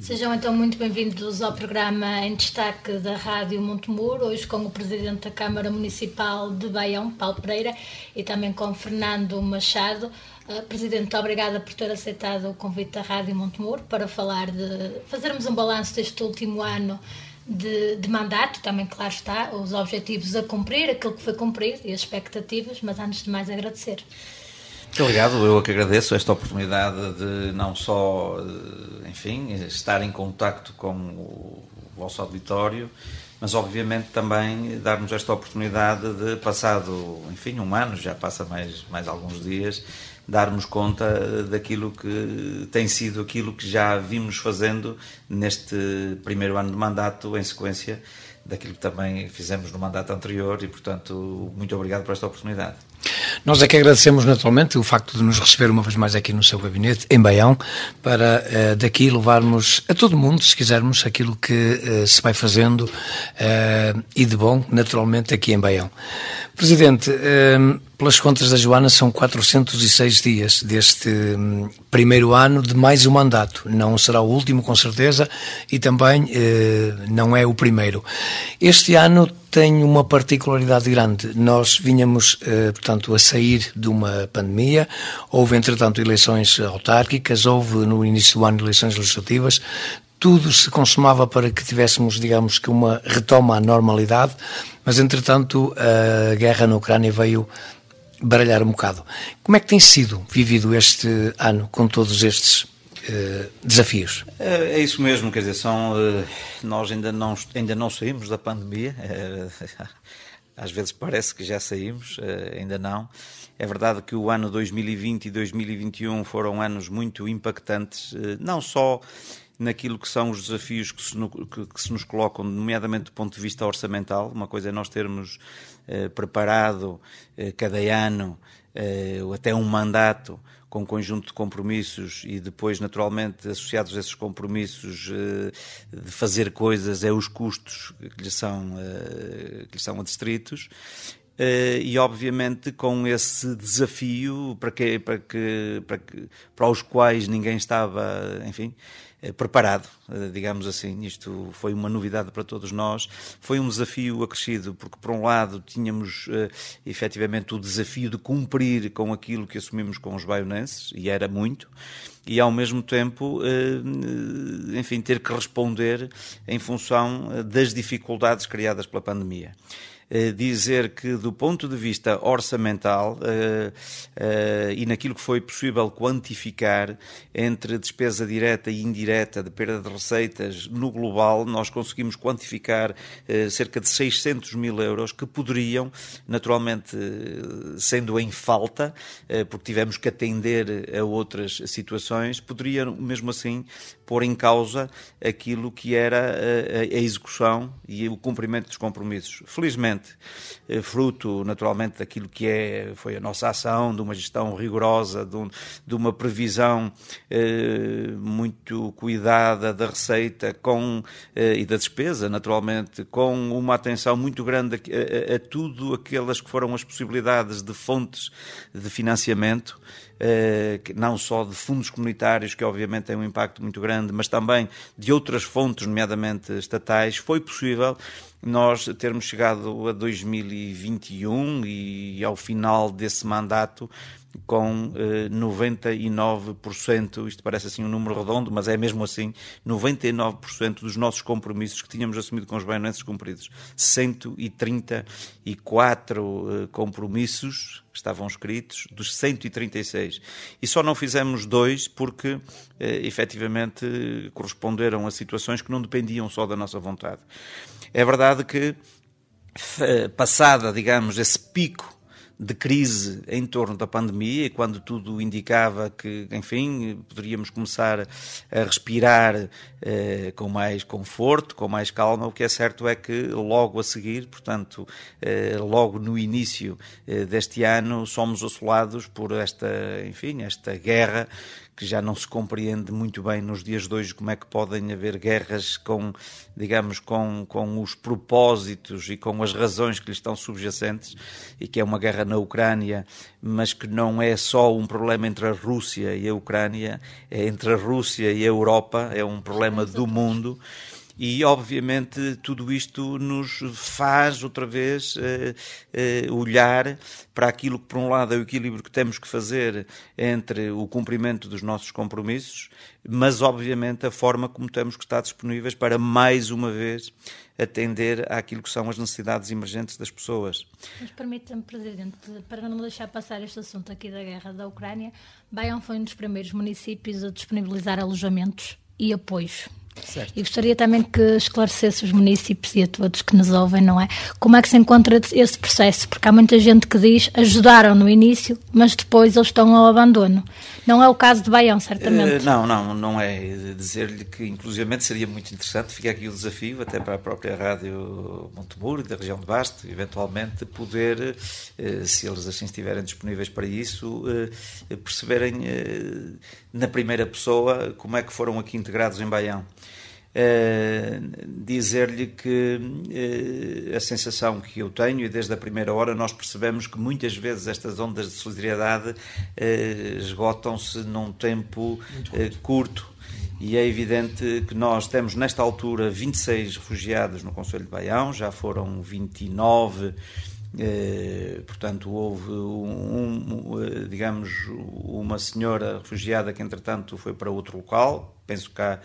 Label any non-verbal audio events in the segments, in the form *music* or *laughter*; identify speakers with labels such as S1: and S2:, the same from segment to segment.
S1: Sejam então muito bem-vindos ao programa em destaque da Rádio Montemuro, hoje com o Presidente da Câmara Municipal de Baião, Paulo Pereira, e também com Fernando Machado. Uh, Presidente, obrigada por ter aceitado o convite da Rádio Montemuro para falar de fazermos um balanço deste último ano de, de, mandato, também claro está, os objetivos a cumprir, aquilo que foi cumprido e as expectativas, mas antes de mais agradecer.
S2: Muito obrigado, eu é que agradeço esta oportunidade de não só, eh, enfim, estar em contacto com o vosso auditório, mas obviamente também darmos esta oportunidade de, passado, enfim, um ano, já passa mais, mais alguns dias, darmos conta daquilo que tem sido aquilo que já vimos fazendo neste primeiro ano de mandato, em sequência daquilo que também fizemos no mandato anterior e, portanto, muito obrigado por esta oportunidade.
S3: Nós é que agradecemos naturalmente o facto de nos receber uma vez mais aqui no seu gabinete, em Baião, para uh, daqui levarmos a todo mundo, se quisermos, aquilo que uh, se vai fazendo uh, e de bom, naturalmente, aqui em Baião. Presidente, pelas contas da Joana, são 406 dias deste um, primeiro ano de mais um mandato. Não será o último, com certeza, e também não é o primeiro. Este ano tem uma particularidade grande. Nós vinhamos, eh, portanto, a sair de uma pandemia, houve, entretanto, eleições autárquicas, houve no início do ano eleições legislativas, tudo se consumava para que tivéssemos, digamos que, uma retoma à normalidade, mas, entretanto, a guerra na Ucrânia veio baralhar um bocado. Como é que tem sido vivido este ano com todos estes eh, desafios.
S2: É, é, isso mesmo, quer dizer, são, uh, nós ainda não, ainda não saímos da pandemia, uh, *laughs* às vezes parece que já saímos, ainda não. É verdade que o ano 2020 e 2021 foram anos muito impactantes, não só naquilo que são os desafios que se, que, que se, nos colocam, nomeadamente do ponto de vista orçamental. Uma coisa é nós termos preparado cada ano até um mandato com um conjunto de compromissos e depois, naturalmente, associados a esses compromissos eh, de fazer coisas, é os custos que lhes são, eh, que lhes são adstritos. Uh, e obviamente com esse desafio para que, para que, para que para os quais ninguém estava, enfim, eh, preparado, eh, digamos assim. Isto foi uma novidade para todos nós. Foi um desafio acrescido, porque, por um lado, tínhamos uh, efetivamente o desafio de cumprir com aquilo que assumimos com os baionenses, e era muito, e ao mesmo tempo, enfim, ter que responder em função das dificuldades criadas pela pandemia. Eh, dizer que, do ponto de vista orçamental eh, eh, e naquilo que foi possível quantificar entre despesa direta e indireta de perda de receitas no global, nós conseguimos quantificar cerca de 600 mil euros que poderiam, naturalmente, sendo em falta, porque tivemos que atender a outras situações, poderiam, mesmo assim, pôr em causa aquilo que era a, a execução e o cumprimento dos compromissos. Felizmente, eh, fruto naturalmente daquilo que é, foi a nossa ação, de uma gestão rigorosa, de, um, de uma previsão eh, muito cuidada da receita com, eh, e da despesa, naturalmente, com uma atenção muito grande a, a, a tudo aquelas que foram as possibilidades de fontes de financiamento eh, não só de fundos comunitários, que obviamente têm um impacto muito grande, mas também de outras fontes, nomeadamente estatais, foi possível nós termos chegado a 2021 e ao final desse mandato com eh, 99%, isto parece assim um número redondo, mas é mesmo assim, 99% dos nossos compromissos que tínhamos assumido com os baianenses cumpridos. 134 eh, compromissos estavam escritos, dos 136. E só não fizemos dois porque, eh, efetivamente, corresponderam a situações que não dependiam só da nossa vontade. É verdade que, eh, passada, digamos, esse pico de crise em torno da pandemia, quando tudo indicava que, enfim, poderíamos começar a respirar eh, com mais conforto, com mais calma. O que é certo é que logo a seguir, portanto, eh, logo no início eh, deste ano, somos assolados por esta, enfim, esta guerra que já não se compreende muito bem nos dias de hoje como é que podem haver guerras com, digamos, com, com os propósitos e com as razões que lhes estão subjacentes, e que é uma guerra na Ucrânia, mas que não é só um problema entre a Rússia e a Ucrânia, é entre a Rússia e a Europa, é um problema do mundo. E, obviamente, tudo isto nos faz, outra vez, eh, eh, olhar para aquilo que, por um lado, é o equilíbrio que temos que fazer entre o cumprimento dos nossos compromissos, mas, obviamente, a forma como temos que estar disponíveis para, mais uma vez, atender àquilo que são as necessidades emergentes das pessoas.
S1: Mas permita-me, Presidente, para não deixar passar este assunto aqui da guerra da Ucrânia, Baião foi um dos primeiros municípios a disponibilizar alojamentos e apoios Certo. E gostaria também que esclarecesse os municípios e a todos que nos ouvem, não é? Como é que se encontra esse processo? Porque há muita gente que diz ajudaram no início, mas depois eles estão ao abandono. Não é o caso de Baião, certamente.
S2: Uh, não, não, não é. Dizer-lhe que, inclusivamente, seria muito interessante, fica aqui o desafio, até para a própria Rádio Montemuro da região de Basto, eventualmente poder, uh, se eles assim estiverem disponíveis para isso, uh, perceberem na primeira pessoa como é que foram aqui integrados em Baião. Uh, dizer-lhe que uh, a sensação que eu tenho, e desde a primeira hora nós percebemos que muitas vezes estas ondas de solidariedade uh, esgotam-se num tempo curto. E é evidente que nós temos nesta altura 26 refugiados no Conselho de Baião, já foram 29 eh, portanto, houve, um, um, digamos, uma senhora refugiada que, entretanto, foi para outro local, penso cá,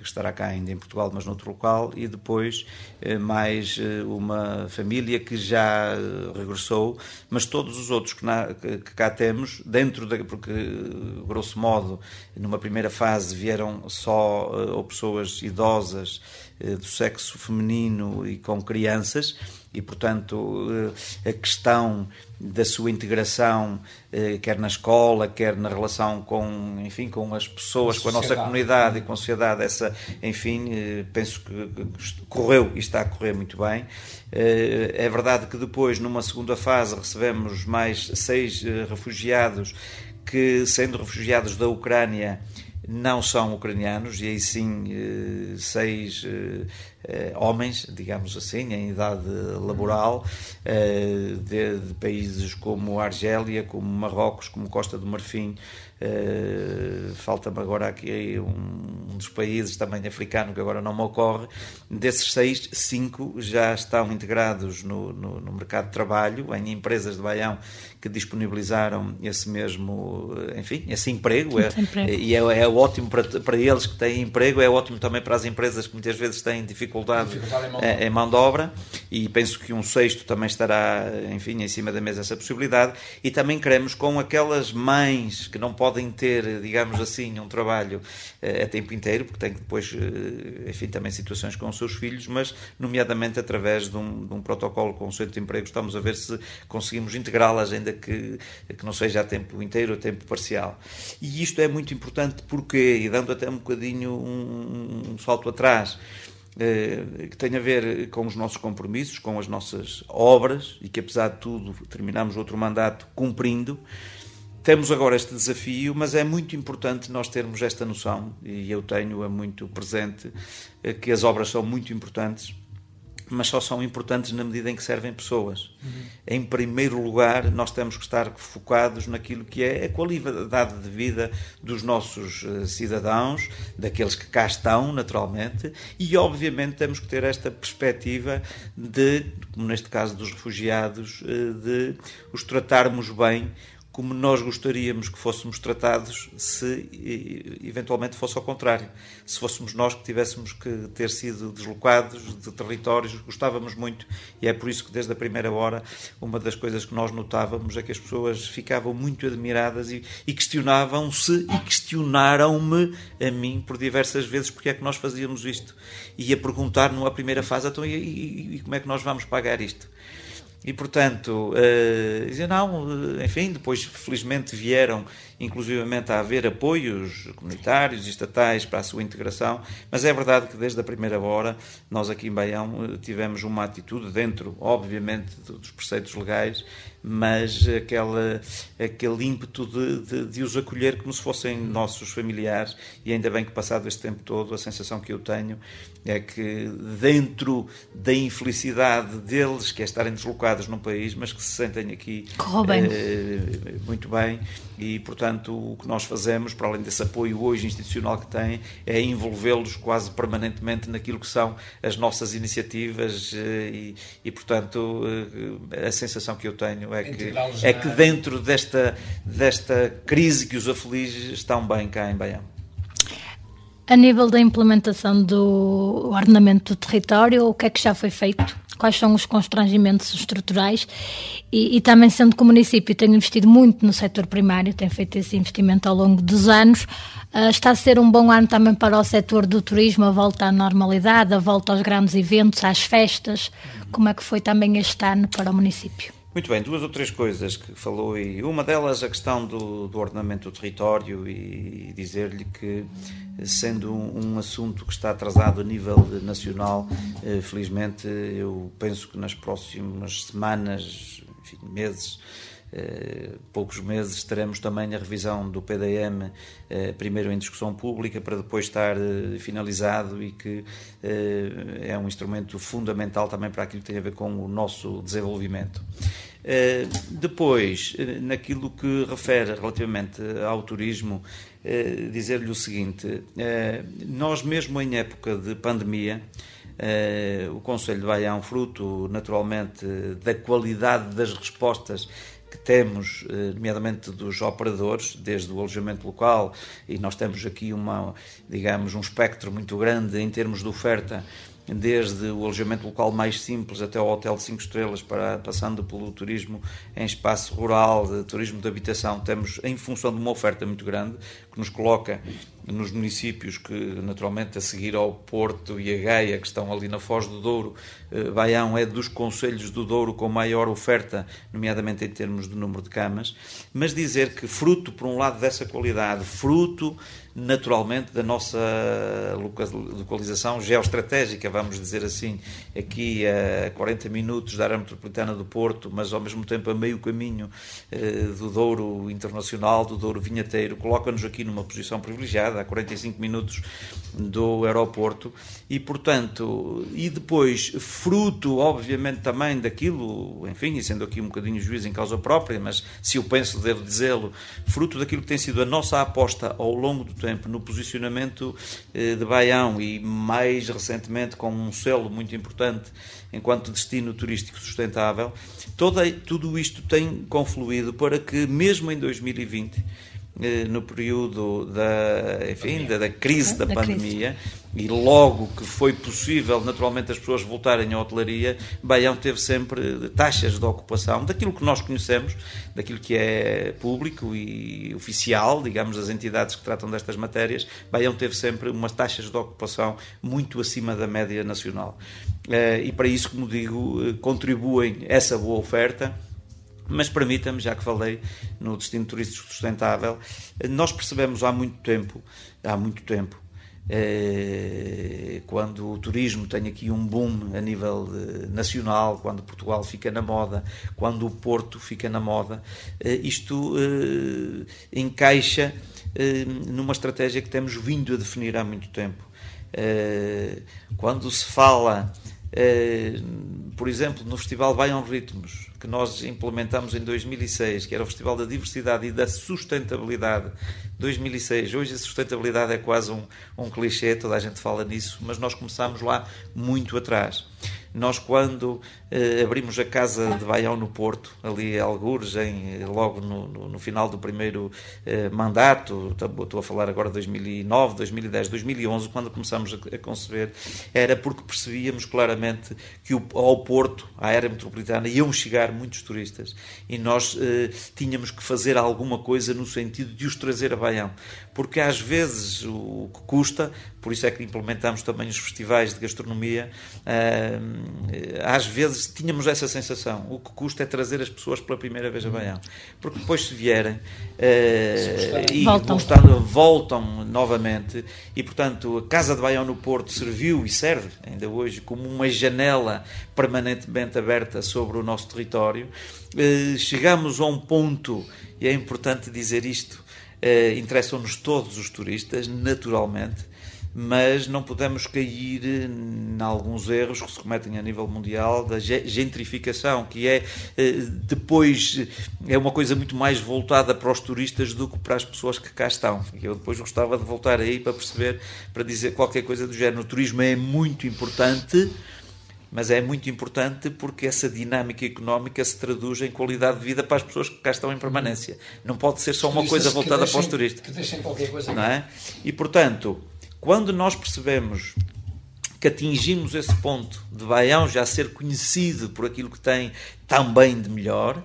S2: que estará cá ainda em Portugal, mas noutro local, e depois eh, mais eh, uma família que já regressou, mas todos os outros que, na, que cá temos, dentro da. porque, grosso modo, numa primeira fase vieram só ou pessoas idosas do sexo feminino e com crianças e, portanto, eh, a questão da sua integração, eh, quer na escola, quer na relação com, enfim, com as pessoas, com a nossa comunidade e com a sociedade, essa, enfim, eh, penso que correu e está a correr muito bem. É verdade que depois, numa segunda fase, recebemos mais seis refugiados que, sendo refugiados da Ucrânia, não são ucranianos, e aí sim seis homens, digamos assim, em idade laboral, eh, de, de, países como Argélia, como Marrocos, como Costa do Marfim. Eh, falta-me agora aqui um, um, dos países também africano que agora não me ocorre. Desses seis, cinco já estão integrados no, no, no mercado de trabalho, em empresas de Baião que disponibilizaram esse mesmo, enfim, esse emprego. É, e é, é, ótimo para, para eles que têm emprego, é ótimo também para as empresas que muitas vezes têm dificuldades dificuldade, dificuldade em, mão é, em mão de obra e penso que um sexto também estará, enfim, em cima da mesa essa possibilidade. E também queremos com aquelas mães que não podem ter, digamos assim, um trabalho eh, a tempo inteiro, porque têm depois, eh, enfim, também situações com os seus filhos, mas nomeadamente através de um, de um protocolo com o Centro de Emprego, estamos a ver se conseguimos integrá-las, ainda que, que não seja a tempo inteiro, a tempo parcial. E isto é muito importante porque, e dando até um bocadinho um, um salto atrás, eh, que tem a ver com os nossos compromissos, com as nossas obras e que, apesar de tudo, terminamos outro mandato cumprindo. Temos agora este desafio, mas é muito importante nós termos esta noção, e eu tenho-a muito presente, eh, que as obras são muito importantes mas só são importantes na medida em que servem pessoas. Uhum. Em primeiro lugar, nós temos que estar focados naquilo que é a qualidade de vida dos nossos uh, cidadãos, daqueles que cá estão, naturalmente, e obviamente temos que ter esta perspectiva de, como neste caso dos refugiados, uh, de os tratarmos bem como nós gostaríamos que fôssemos tratados se eventualmente fosse ao contrário. Se fôssemos nós que tivéssemos que ter sido deslocados de territórios, gostávamos muito e é por isso que desde a primeira hora uma das coisas que nós notávamos é que as pessoas ficavam muito admiradas e, e questionavam-se e questionaram-me a mim por diversas vezes porque é que nós fazíamos isto. E a perguntar numa primeira fase, então e, e, e como é que nós vamos pagar isto? E, portanto, uh, dizer não, enfim, depois felizmente vieram inclusivamente a haver apoios comunitários e estatais para a sua integração, mas é verdade que desde a primeira hora nós aqui em Baião tivemos uma atitude dentro, obviamente, dos preceitos legais, mas aquela, aquele ímpeto de, de, de, os acolher como se fossem nossos familiares, e ainda bem que passado este tempo todo, a sensação que eu tenho é que dentro da infelicidade deles, que é estarem deslocados num país, mas que se sentem aqui
S1: eh,
S2: muito bem, e portanto o que nós fazemos, para além desse apoio hoje institucional que têm, é envolvê-los quase permanentemente naquilo que são as nossas iniciativas, eh, e, e portanto eh, a sensação que eu tenho é que, é que dentro desta, desta crise que os aflige estão bem cá em Baião.
S1: A nível da implementação do ordenamento do território, o que é que já foi feito? Quais são os constrangimentos estruturais? E, e também, sendo que o município tem investido muito no setor primário, tem feito esse investimento ao longo dos anos, uh, está a ser um bom ano também para o setor do turismo, a volta à normalidade, a volta aos grandes eventos, às festas. Como é que foi também este ano para o município?
S2: Muito bem, duas ou três coisas que falou e uma delas a questão do, do ordenamento do território e dizer-lhe que sendo um, um, assunto que está atrasado a nível nacional, eh, felizmente eu penso que nas próximas semanas, enfim, meses, eh, poucos meses teremos também a revisão do PDM, eh, primeiro em discussão pública, para depois estar eh, finalizado e que é um instrumento fundamental também para aquilo que tem a ver com o nosso desenvolvimento. Depois, naquilo que refere relativamente ao turismo, dizer-lhe o seguinte: nós, mesmo em época de pandemia, o Conselho de Baião, fruto naturalmente da qualidade das respostas que temos, eh, nomeadamente dos operadores, desde o alojamento local, e nós temos aqui uma, digamos, um espectro muito grande em termos de oferta desde o alojamento local mais simples até o hotel de 5 estrelas, para, passando pelo turismo em espaço rural, de turismo de habitação, temos em função de uma oferta muito grande que nos coloca nos municípios que naturalmente a seguir ao Porto e a Gaia, que estão ali na Foz do Douro, eh, Baião é dos conselhos do Douro com maior oferta, nomeadamente em termos de número de camas, mas dizer que fruto, por um lado, dessa qualidade, fruto naturalmente da nossa localização geoestratégica, vamos dizer assim, aqui a 40 minutos da área metropolitana do Porto, mas ao mesmo tempo a meio caminho eh, do Douro Internacional, do Douro Vinheteiro, coloca-nos aqui numa posição privilegiada, a 45 minutos do aeroporto, e portanto, e depois, fruto, obviamente, também daquilo, enfim, e sendo aqui um bocadinho juiz em causa própria, mas se eu penso, devo dizê-lo, fruto daquilo que tem sido a nossa aposta ao longo do tempo no posicionamento eh, de Baião e mais recentemente com um selo muito importante enquanto destino turístico sustentável, tudo isto tem confluído para que, mesmo em 2020, eh, no período da, enfim, da, da crise da, da pandemia crise. e logo que foi possível naturalmente as pessoas voltarem à hotelaria, Baião teve sempre taxas de ocupação daquilo que nós conhecemos, daquilo que é público e oficial, digamos, das entidades que tratam destas matérias, Baião teve sempre umas taxas de ocupação muito acima da média nacional. Eh, e para isso, como digo, eh, contribuem essa boa oferta mas permita-me, já que falei no destino turístico sustentável, nós percebemos há muito tempo, há muito tempo, eh, quando o turismo tem aqui um boom a nível eh, nacional, quando Portugal fica na moda, quando o Porto fica na moda, eh, isto encaixa numa estratégia que temos vindo a definir há muito tempo. Quando se fala por exemplo, no Festival Baião Ritmos, que nós implementamos em 2006, que era o Festival da Diversidade e da Sustentabilidade, 2006. Hoje a sustentabilidade é quase um, um clichê, toda a gente fala nisso, mas nós começámos lá muito atrás. Nós, quando eh, abrimos a Casa de Baião no Porto, ali a Algures, em, logo no, no, no, final do primeiro eh, mandato, estou a falar agora de 2009, 2010, 2011, quando começámos a, a conceber, era porque percebíamos claramente que o, ao Porto, à área metropolitana, iam chegar muitos turistas e nós eh, tínhamos que fazer alguma coisa no sentido de os trazer a Baião. Porque às vezes o que custa, por isso é que implementamos também os festivais de gastronomia, uh, às vezes tínhamos essa sensação. O que custa é trazer as pessoas pela primeira vez a Baião. Porque depois se vierem uh, e voltam. Gostando, voltam novamente. E, portanto, a Casa de Baião no Porto serviu e serve ainda hoje como uma janela permanentemente aberta sobre o nosso território. Uh, chegamos a um ponto, e é importante dizer isto, interessam-nos todos os turistas, naturalmente, mas não podemos cair em alguns erros que se cometem a nível mundial da gentrificação, que é eh, depois é uma coisa muito mais voltada para os turistas do que para as pessoas que cá estão. Eu depois gostava de voltar aí para perceber, para dizer qualquer coisa do género. O turismo é muito importante, mas é muito importante porque essa dinâmica económica se traduz em qualidade de vida para as pessoas que cá estão em permanência. Não pode ser só uma coisa voltada deixem, para os turistas.
S4: Que deixem qualquer coisa.
S2: Não é? E portanto, quando nós percebemos que atingimos esse ponto de Baião já ser conhecido por aquilo que tem também de melhor,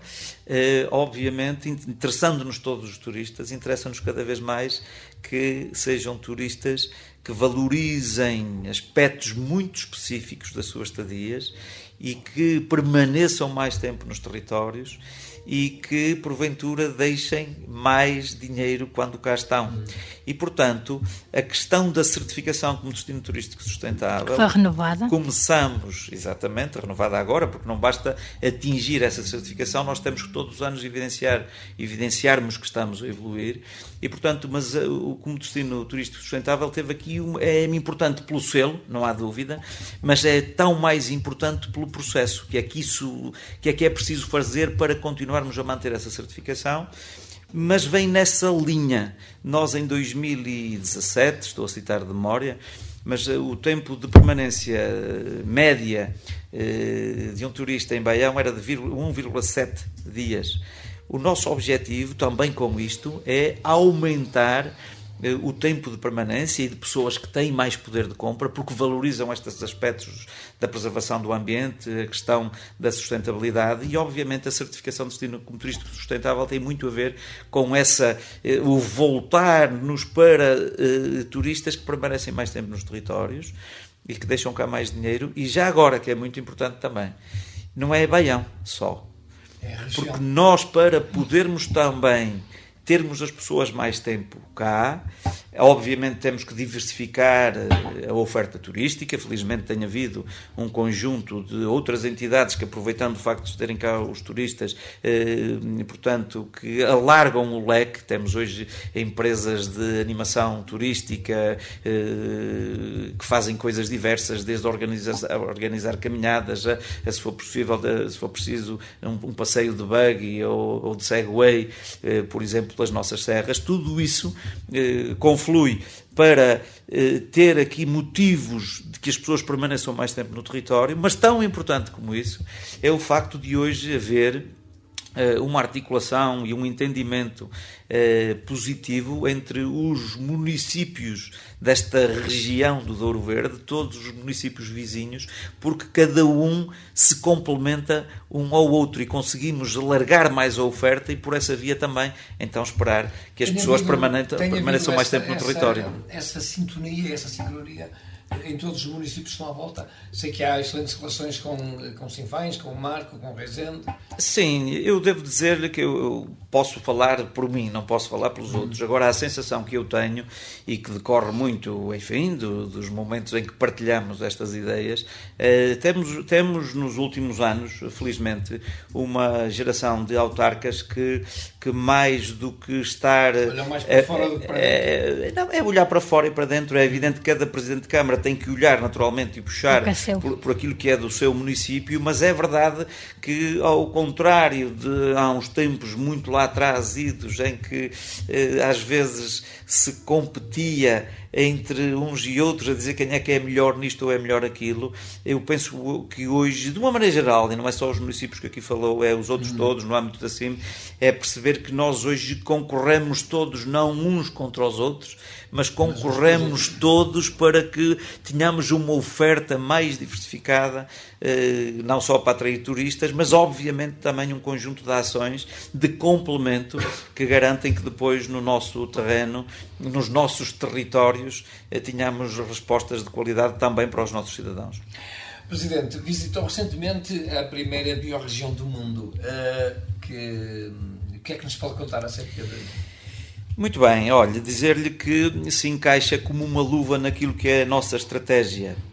S2: eh, obviamente, interessando-nos todos os turistas, interessa-nos cada vez mais que sejam turistas que valorizem aspectos muito específicos das suas estadias e que permaneçam mais tempo nos territórios e que porventura deixem mais dinheiro quando cá estão. E, portanto, a questão da certificação como destino turístico sustentável.
S1: Foi renovada.
S2: Começamos, exatamente, renovada agora, porque não basta atingir essa certificação, nós temos que todos os anos evidenciar, evidenciarmos que estamos a evoluir. E, portanto, mas eh, o como destino turístico sustentável teve aqui, um, é importante pelo selo, não há dúvida, mas é tão mais importante pelo processo, que é que isso, que é que é preciso fazer para continuarmos a manter essa certificação mas vem nessa linha. Nós, em 2017, estou a citar de memória, mas eh, o tempo de permanência eh, média de um turista em Baião era de 1,7 dias. O nosso objetivo, também com isto, é aumentar eh, o tempo de permanência e de pessoas que têm mais poder de compra, porque valorizam estes aspectos da preservação do ambiente, a questão da sustentabilidade e, obviamente, a certificação de destino como turístico sustentável tem muito a ver com essa eh, o voltar-nos para uh, turistas que permanecem mais tempo nos territórios e que deixam cá mais dinheiro. E já agora que é muito importante também não é Baião só porque nós para podermos também termos as pessoas mais tempo cá. Obviamente temos que diversificar eh, a oferta turística. Felizmente tem havido um conjunto de outras entidades que, aproveitando o facto de terem cá os turistas, eh, portanto, que alargam o leque. Temos hoje empresas de animação turística eh, que fazem coisas diversas, desde organizar, organizar caminhadas, a, a, se for possível, se for preciso, um, um passeio de buggy ou, ou de segway, eh, por exemplo pelas nossas serras, tudo isso eh, conflui para eh, ter aqui motivos de que as pessoas permaneçam mais tempo no território, mas tão importante como isso é o facto de hoje haver uma articulação e um entendimento eh, positivo entre os municípios desta região do Douro Verde, todos os municípios vizinhos, porque cada um se complementa um ao outro e conseguimos alargar mais a oferta e por essa via também então esperar que as tem pessoas havido, permaneçam mais tempo no
S4: essa,
S2: território.
S4: Essa sintonia, essa sincronia em todos os municípios que estão à volta. Sei que há excelentes relações com, com Sinfães, com o Marco, com o Rezende.
S2: Sim, eu devo dizer-lhe que eu posso falar por mim, não posso falar pelos outros. Agora, a sensação que eu tenho e que decorre muito, enfim, do, dos momentos em que partilhamos estas ideias, eh, temos, temos nos últimos anos, felizmente, uma geração de autarcas que, que mais do que estar.
S4: Olham mais para é, fora do que para
S2: dentro. É, não, é olhar para fora e para dentro. É evidente que cada Presidente de Câmara tem que olhar naturalmente e puxar por, por, aquilo que é do seu município, mas é verdade que, ao contrário de há uns tempos muito lá atrás idos, em que eh, às vezes se competia entre uns e outros a dizer quem é que é melhor nisto ou é melhor aquilo, eu penso que hoje, de uma maneira geral, e não é só os municípios que aqui falou, é os outros uhum. todos, no âmbito da CIM, é perceber que nós hoje concorremos todos, não uns contra os outros, mas concorremos todos para que tenhamos uma oferta mais diversificada, não só para atrair turistas, mas obviamente também um conjunto de ações de complemento que garantem que depois no nosso terreno, nos nossos territórios, eh, tenhamos respostas de qualidade também para os nossos cidadãos.
S4: Presidente, visitou recentemente a primeira biorregião do mundo. Uh, que, o que é que nos pode contar acerca de
S2: muito bem, olha, dizer-lhe que se encaixa como uma luva naquilo que é a nossa estratégia eh,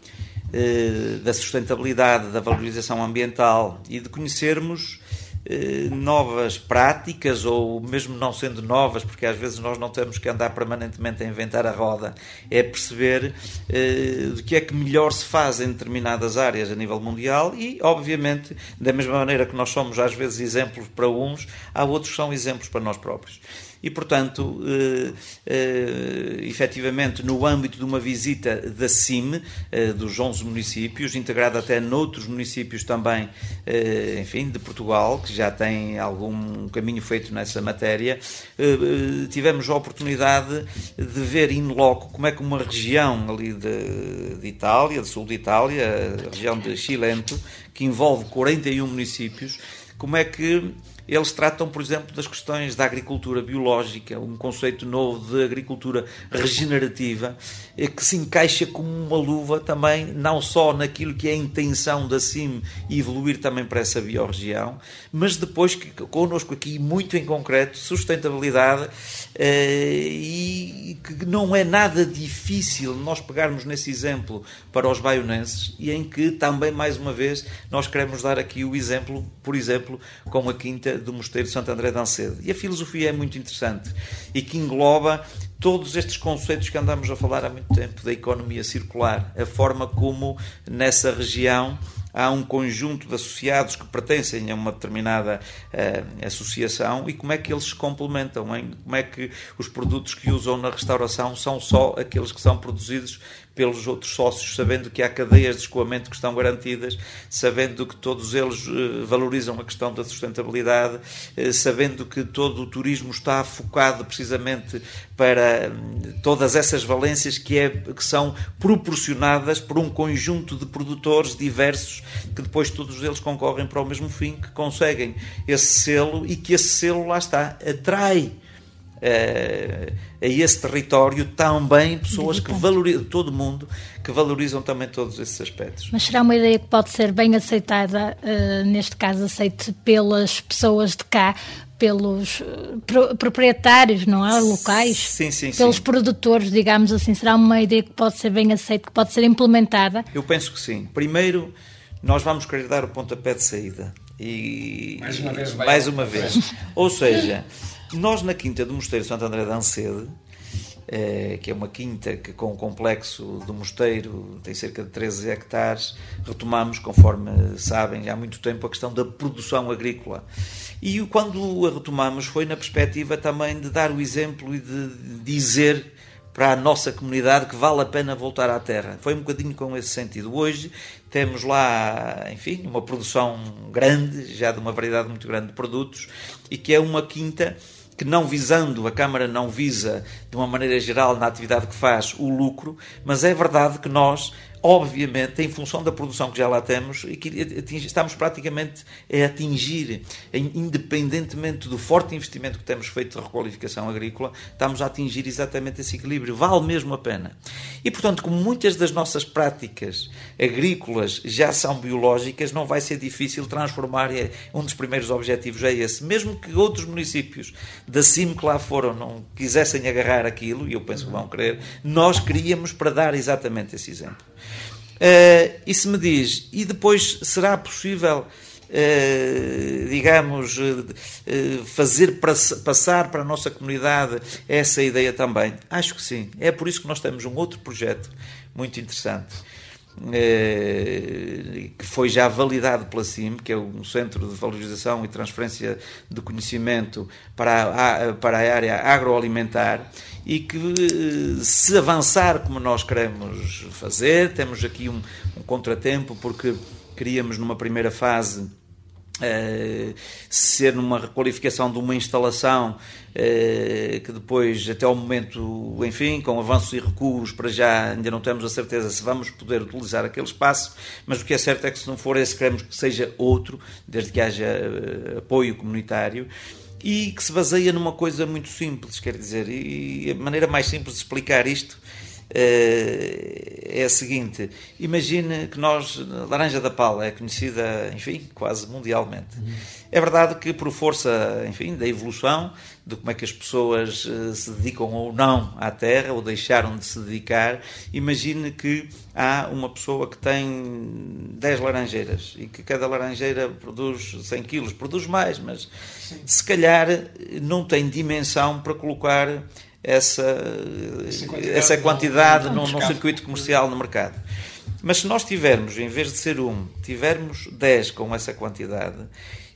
S2: da sustentabilidade, da valorização ambiental e de conhecermos eh, novas práticas ou mesmo não sendo novas, porque às vezes nós não temos que andar permanentemente a inventar a roda, é perceber eh, de que é que melhor se faz em determinadas áreas a nível mundial e, obviamente, da mesma maneira que nós somos às vezes exemplos para uns, há outros que são exemplos para nós próprios e, portanto, eh, eh, efetivamente, no âmbito de uma visita da CIM, eh, dos 11 municípios, integrada até noutros municípios também, eh, enfim, de Portugal, que já têm algum caminho feito nessa matéria, eh, eh, tivemos a oportunidade de ver in loco como é que uma região ali de, de Itália, do sul de Itália, a região de Chilento, que envolve 41 municípios, como é que eles tratam, por exemplo, das questões da agricultura biológica, um conceito novo de agricultura regenerativa, eh, que se encaixa como uma luva também, não só naquilo que é a intenção da CIM evoluir também para essa biorregião, mas depois que connosco aqui, muito em concreto, sustentabilidade, e que não é nada difícil nós pegarmos nesse exemplo para os baionenses, e em que também, mais uma vez, nós queremos dar aqui o exemplo, por exemplo, com a Quinta do Mosteiro de Santo André de Ancedo. E a filosofia é muito interessante e que engloba todos estes conceitos que andamos a falar há muito tempo da economia circular, a forma como nessa região há um conjunto de associados que pertencem a uma determinada uh, associação e como é que eles se complementam, hein? como é que os produtos que usam na restauração são só aqueles que são produzidos pelos outros sócios, sabendo que há cadeias de escoamento que estão garantidas, sabendo que todos eles uh, valorizam a questão da sustentabilidade, uh, sabendo que todo o turismo está focado precisamente para um, todas essas valências que, é, que são proporcionadas por um conjunto de produtores diversos que depois todos eles concorrem para o mesmo fim, que conseguem esse selo e que esse selo lá está, atrai a esse território também pessoas que valorizam, todo mundo, que valorizam também todos esses aspectos.
S1: Mas será uma ideia que pode ser bem aceitada, uh, neste caso aceite pelas pessoas de cá, pelos uh, proprietários, não é? Locais?
S2: Sim, sim,
S1: Pelos
S2: sim.
S1: produtores, digamos assim. Será uma ideia que pode ser bem aceita, que pode ser implementada?
S2: Eu penso que sim. Primeiro, nós vamos querer dar o pontapé de saída.
S4: E, mais uma vez.
S2: Mais uma vez. Ou seja, *laughs* nós, na quinta do Mosteiro Santo André de Ancede, eh, que é uma quinta que, com o complexo do mosteiro, tem cerca de 13 hectares, retomamos, conforme sabem, há muito tempo, a questão da produção agrícola. E quando a retomamos foi na perspectiva também de dar o exemplo e de dizer para a nossa comunidade que vale a pena voltar à terra. Foi um bocadinho com esse sentido. Hoje temos lá, enfim, uma produção grande, já de uma variedade muito grande de produtos, e que é uma quinta que não visando, a Câmara não visa, de uma maneira geral, na atividade que faz, o lucro, mas é verdade que nós obviamente, em função da produção que já lá temos, e que estamos praticamente a atingir, independentemente do forte investimento que temos feito de requalificação agrícola, estamos a atingir exatamente esse equilíbrio. Vale mesmo a pena. E, portanto, como muitas das nossas práticas agrícolas já são biológicas, não vai ser difícil transformar. É, um dos primeiros objetivos é esse. Mesmo que outros municípios da CIM que lá foram não quisessem agarrar aquilo, e eu penso que vão querer, nós queríamos para dar exatamente esse exemplo. Uh, e se me diz, e depois será possível, uh, digamos, uh, fazer passar para a nossa comunidade essa ideia também? Acho que sim. É por isso que nós temos um outro projeto muito interessante. que foi já validado pela CIM, que é um Centro de Valorização e Transferência de Conhecimento para a, para a área agroalimentar, e que eh, se avançar como nós queremos fazer, temos aqui um, um contratempo porque queríamos numa primeira fase uh, ser numa requalificação de uma instalação uh, que depois, até ao momento, enfim, com avanços e recuos, para já ainda não temos a certeza se vamos poder utilizar aquele espaço, mas o que é certo é que se não for esse, queremos que seja outro, desde que haja apoio comunitário e que se baseia numa coisa muito simples, quer dizer, e a maneira mais simples de explicar isto é a seguinte: imagine que nós, laranja da pala é conhecida, enfim, quase mundialmente. Uhum. É verdade que por força, enfim, da evolução, de como é que as pessoas uh, se dedicam ou não à terra, ou deixaram de se dedicar, imagine que há uma pessoa que tem 10 laranjeiras e que cada laranjeira produz 100 quilos, produz mais, mas Sim. se calhar não tem dimensão para colocar essa, quantidade, essa quantidade num, num circuito comercial no mercado. Mas se nós tivermos, em vez de ser um, tivermos 10 com essa quantidade,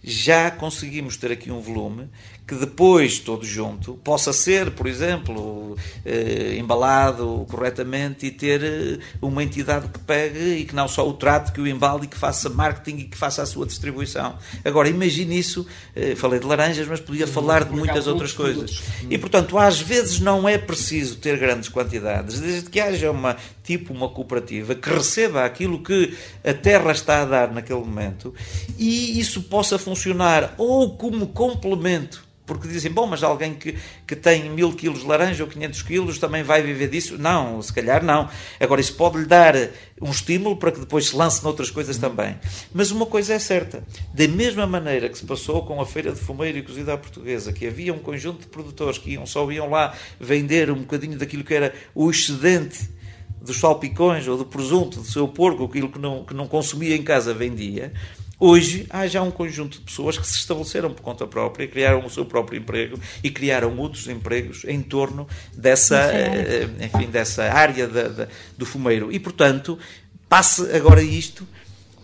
S2: já conseguimos ter aqui um volume que depois, todo junto, possa ser, por exemplo, eh, embalado corretamente e ter eh, uma entidade que pegue e que não só o trate, que o embale e que faça marketing e que faça a sua distribuição. Agora, imagine isso, eh, falei de laranjas, mas podia falar de muitas outras coisas. E, portanto, às vezes não é preciso ter grandes quantidades, desde que haja uma tipo uma cooperativa que receba aquilo que a terra está a dar naquele momento e isso possa funcionar ou como complemento porque dizem, bom, mas alguém que, que tem mil quilos de laranja ou 500 quilos também vai viver disso? Não, se calhar não. Agora, isso pode-lhe dar um estímulo para que depois se lance noutras coisas também. Mas uma coisa é certa, da mesma maneira que se passou com a Feira de Fumeiro e Cozida à Portuguesa, que havia um conjunto de produtores que iam, só iam lá vender um bocadinho daquilo que era o excedente dos salpicões ou do presunto do seu porco, aquilo que não, que não consumia em casa vendia, Hoje há já um conjunto de pessoas que se estabeleceram por conta própria, criaram o seu próprio emprego e criaram outros empregos em torno dessa, eh, enfim, dessa área da, da, do fumeiro. E, portanto, passe agora isto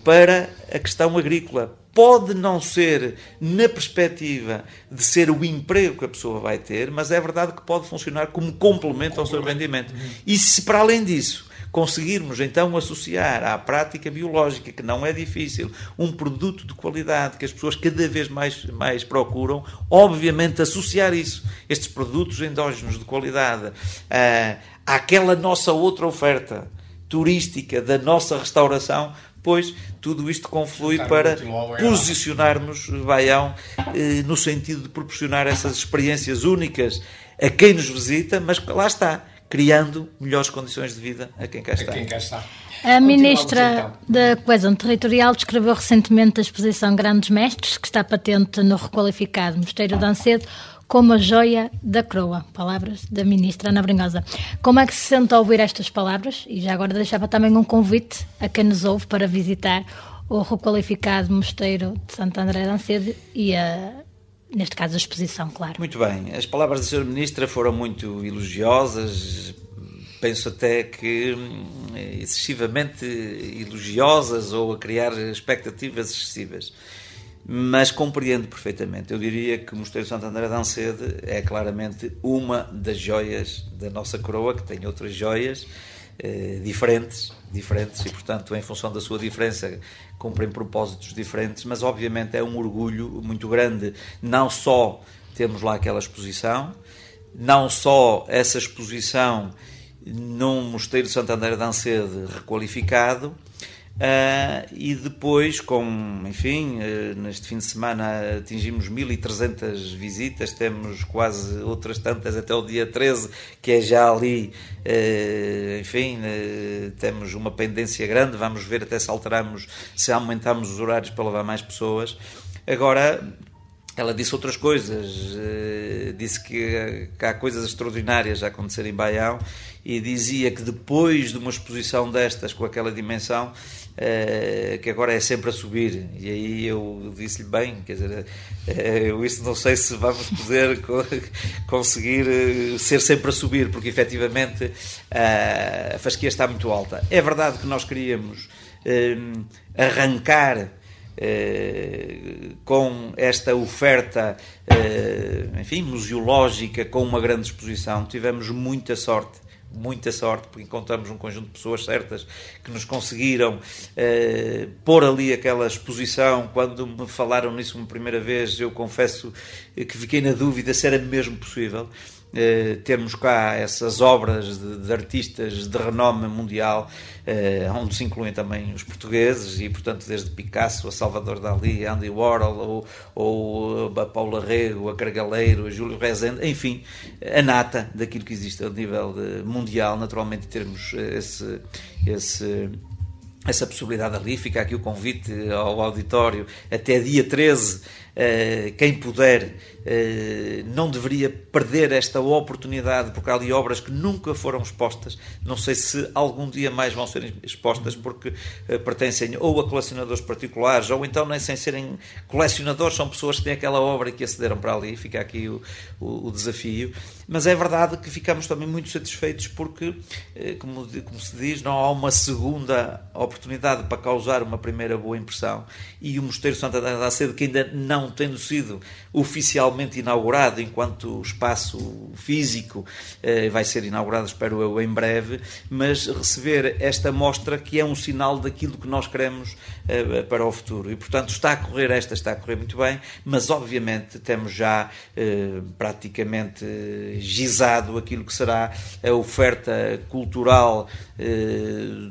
S2: para a questão agrícola. Pode não ser na perspectiva de ser o emprego que a pessoa vai ter, mas é verdade que pode funcionar como complemento ao seu rendimento. E se para além disso conseguirmos então associar à prática biológica, que não é difícil, um produto de qualidade que as pessoas cada vez mais, mais procuram, obviamente associar isso, estes produtos endógenos de qualidade, uh, àquela nossa outra oferta turística da nossa restauração, pois tudo isto conflui para posicionarmos Baião eh, no sentido de proporcionar essas experiências únicas a quem nos visita, mas lá está, criando melhores condições de vida a quem cá está. A quem cá está.
S1: A Ministra então. da Coesão Territorial descreveu recentemente a exposição Grandes Mestres, que está patente no requalificado Mosteiro de Ancedo, como a joia da coroa. Palavras da Ministra Ana Brinhosa. Como é que se sente a ouvir estas palavras? E já agora deixava também um convite a quem nos ouve para visitar o requalificado Mosteiro de Santo André de Ancedo e a neste caso a exposição, claro.
S2: Muito bem, as palavras da Sra. Ministra foram muito elogiosas, penso até que hum, excessivamente elogiosas ou a criar expectativas excessivas. Mas compreendo perfeitamente. Eu diria que o Mosteiro Santo André de Ancede é claramente uma das joias da nossa coroa, que tem outras joias diferentes, diferentes e, portanto, em função da sua diferença, cumprem propósitos diferentes, mas obviamente é um orgulho muito grande não só termos lá aquela exposição, não só essa exposição num mosteiro de Santander de Ancede requalificado, Uh, e depois, com, enfim, uh, neste fim de semana atingimos 1.300 visitas, temos quase outras tantas até o dia 13, que é já ali, uh, enfim, temos uma pendência grande, vamos ver até se alteramos, se aumentamos os horários para levar mais pessoas. Agora, ela disse outras coisas, disse que, há coisas extraordinárias a acontecer em Baião e dizia que depois de uma exposição destas com aquela dimensão uh, que agora é sempre a subir. E aí eu disse-lhe bem, quer dizer, uh, eu isso não sei se vamos poder *laughs* co conseguir uh, ser sempre a subir, porque efetivamente a fasquia está muito alta. É verdade que nós queríamos arrancar com esta oferta, enfim, museológica, com uma grande exposição. Tivemos muita sorte muita sorte, porque encontramos um conjunto de pessoas certas que nos conseguiram eh, pôr ali aquela exposição. Quando me falaram nisso uma primeira vez, eu confesso que fiquei na dúvida se era mesmo possível. Eh, termos cá essas obras de, de artistas de renome mundial, eh, onde se incluem também os portugueses, e portanto desde Picasso a Salvador Dali, a Andy Warhol, ou, ou a Paula Rego, a Cargaleiro, a Júlio Rezende, enfim, a nata daquilo que existe a nível mundial, naturalmente termos esse, esse essa possibilidade ali, fica aqui o convite ao auditório até dia 13 eh, quem puder eh, não deveria perder esta oportunidade, porque há ali obras que nunca foram expostas. Não sei se algum dia mais vão ser expostas, porque eh, pertencem ou a colecionadores particulares, ou então nem sem serem colecionadores, são pessoas que têm aquela obra e que acederam para ali. Fica aqui o, o, o desafio. Mas é verdade que ficamos também muito satisfeitos, porque, como, como se diz, não há uma segunda oportunidade para causar uma primeira boa impressão. E o Mosteiro Santa da Cedo, que ainda não não tendo sido oficialmente inaugurado enquanto espaço físico, eh, vai ser inaugurado, espero eu, em breve, mas receber esta mostra que é um sinal daquilo que nós queremos eh, para o futuro. E, portanto, está a correr esta, está a correr muito bem, mas obviamente temos já eh, praticamente gizado aquilo que será a oferta cultural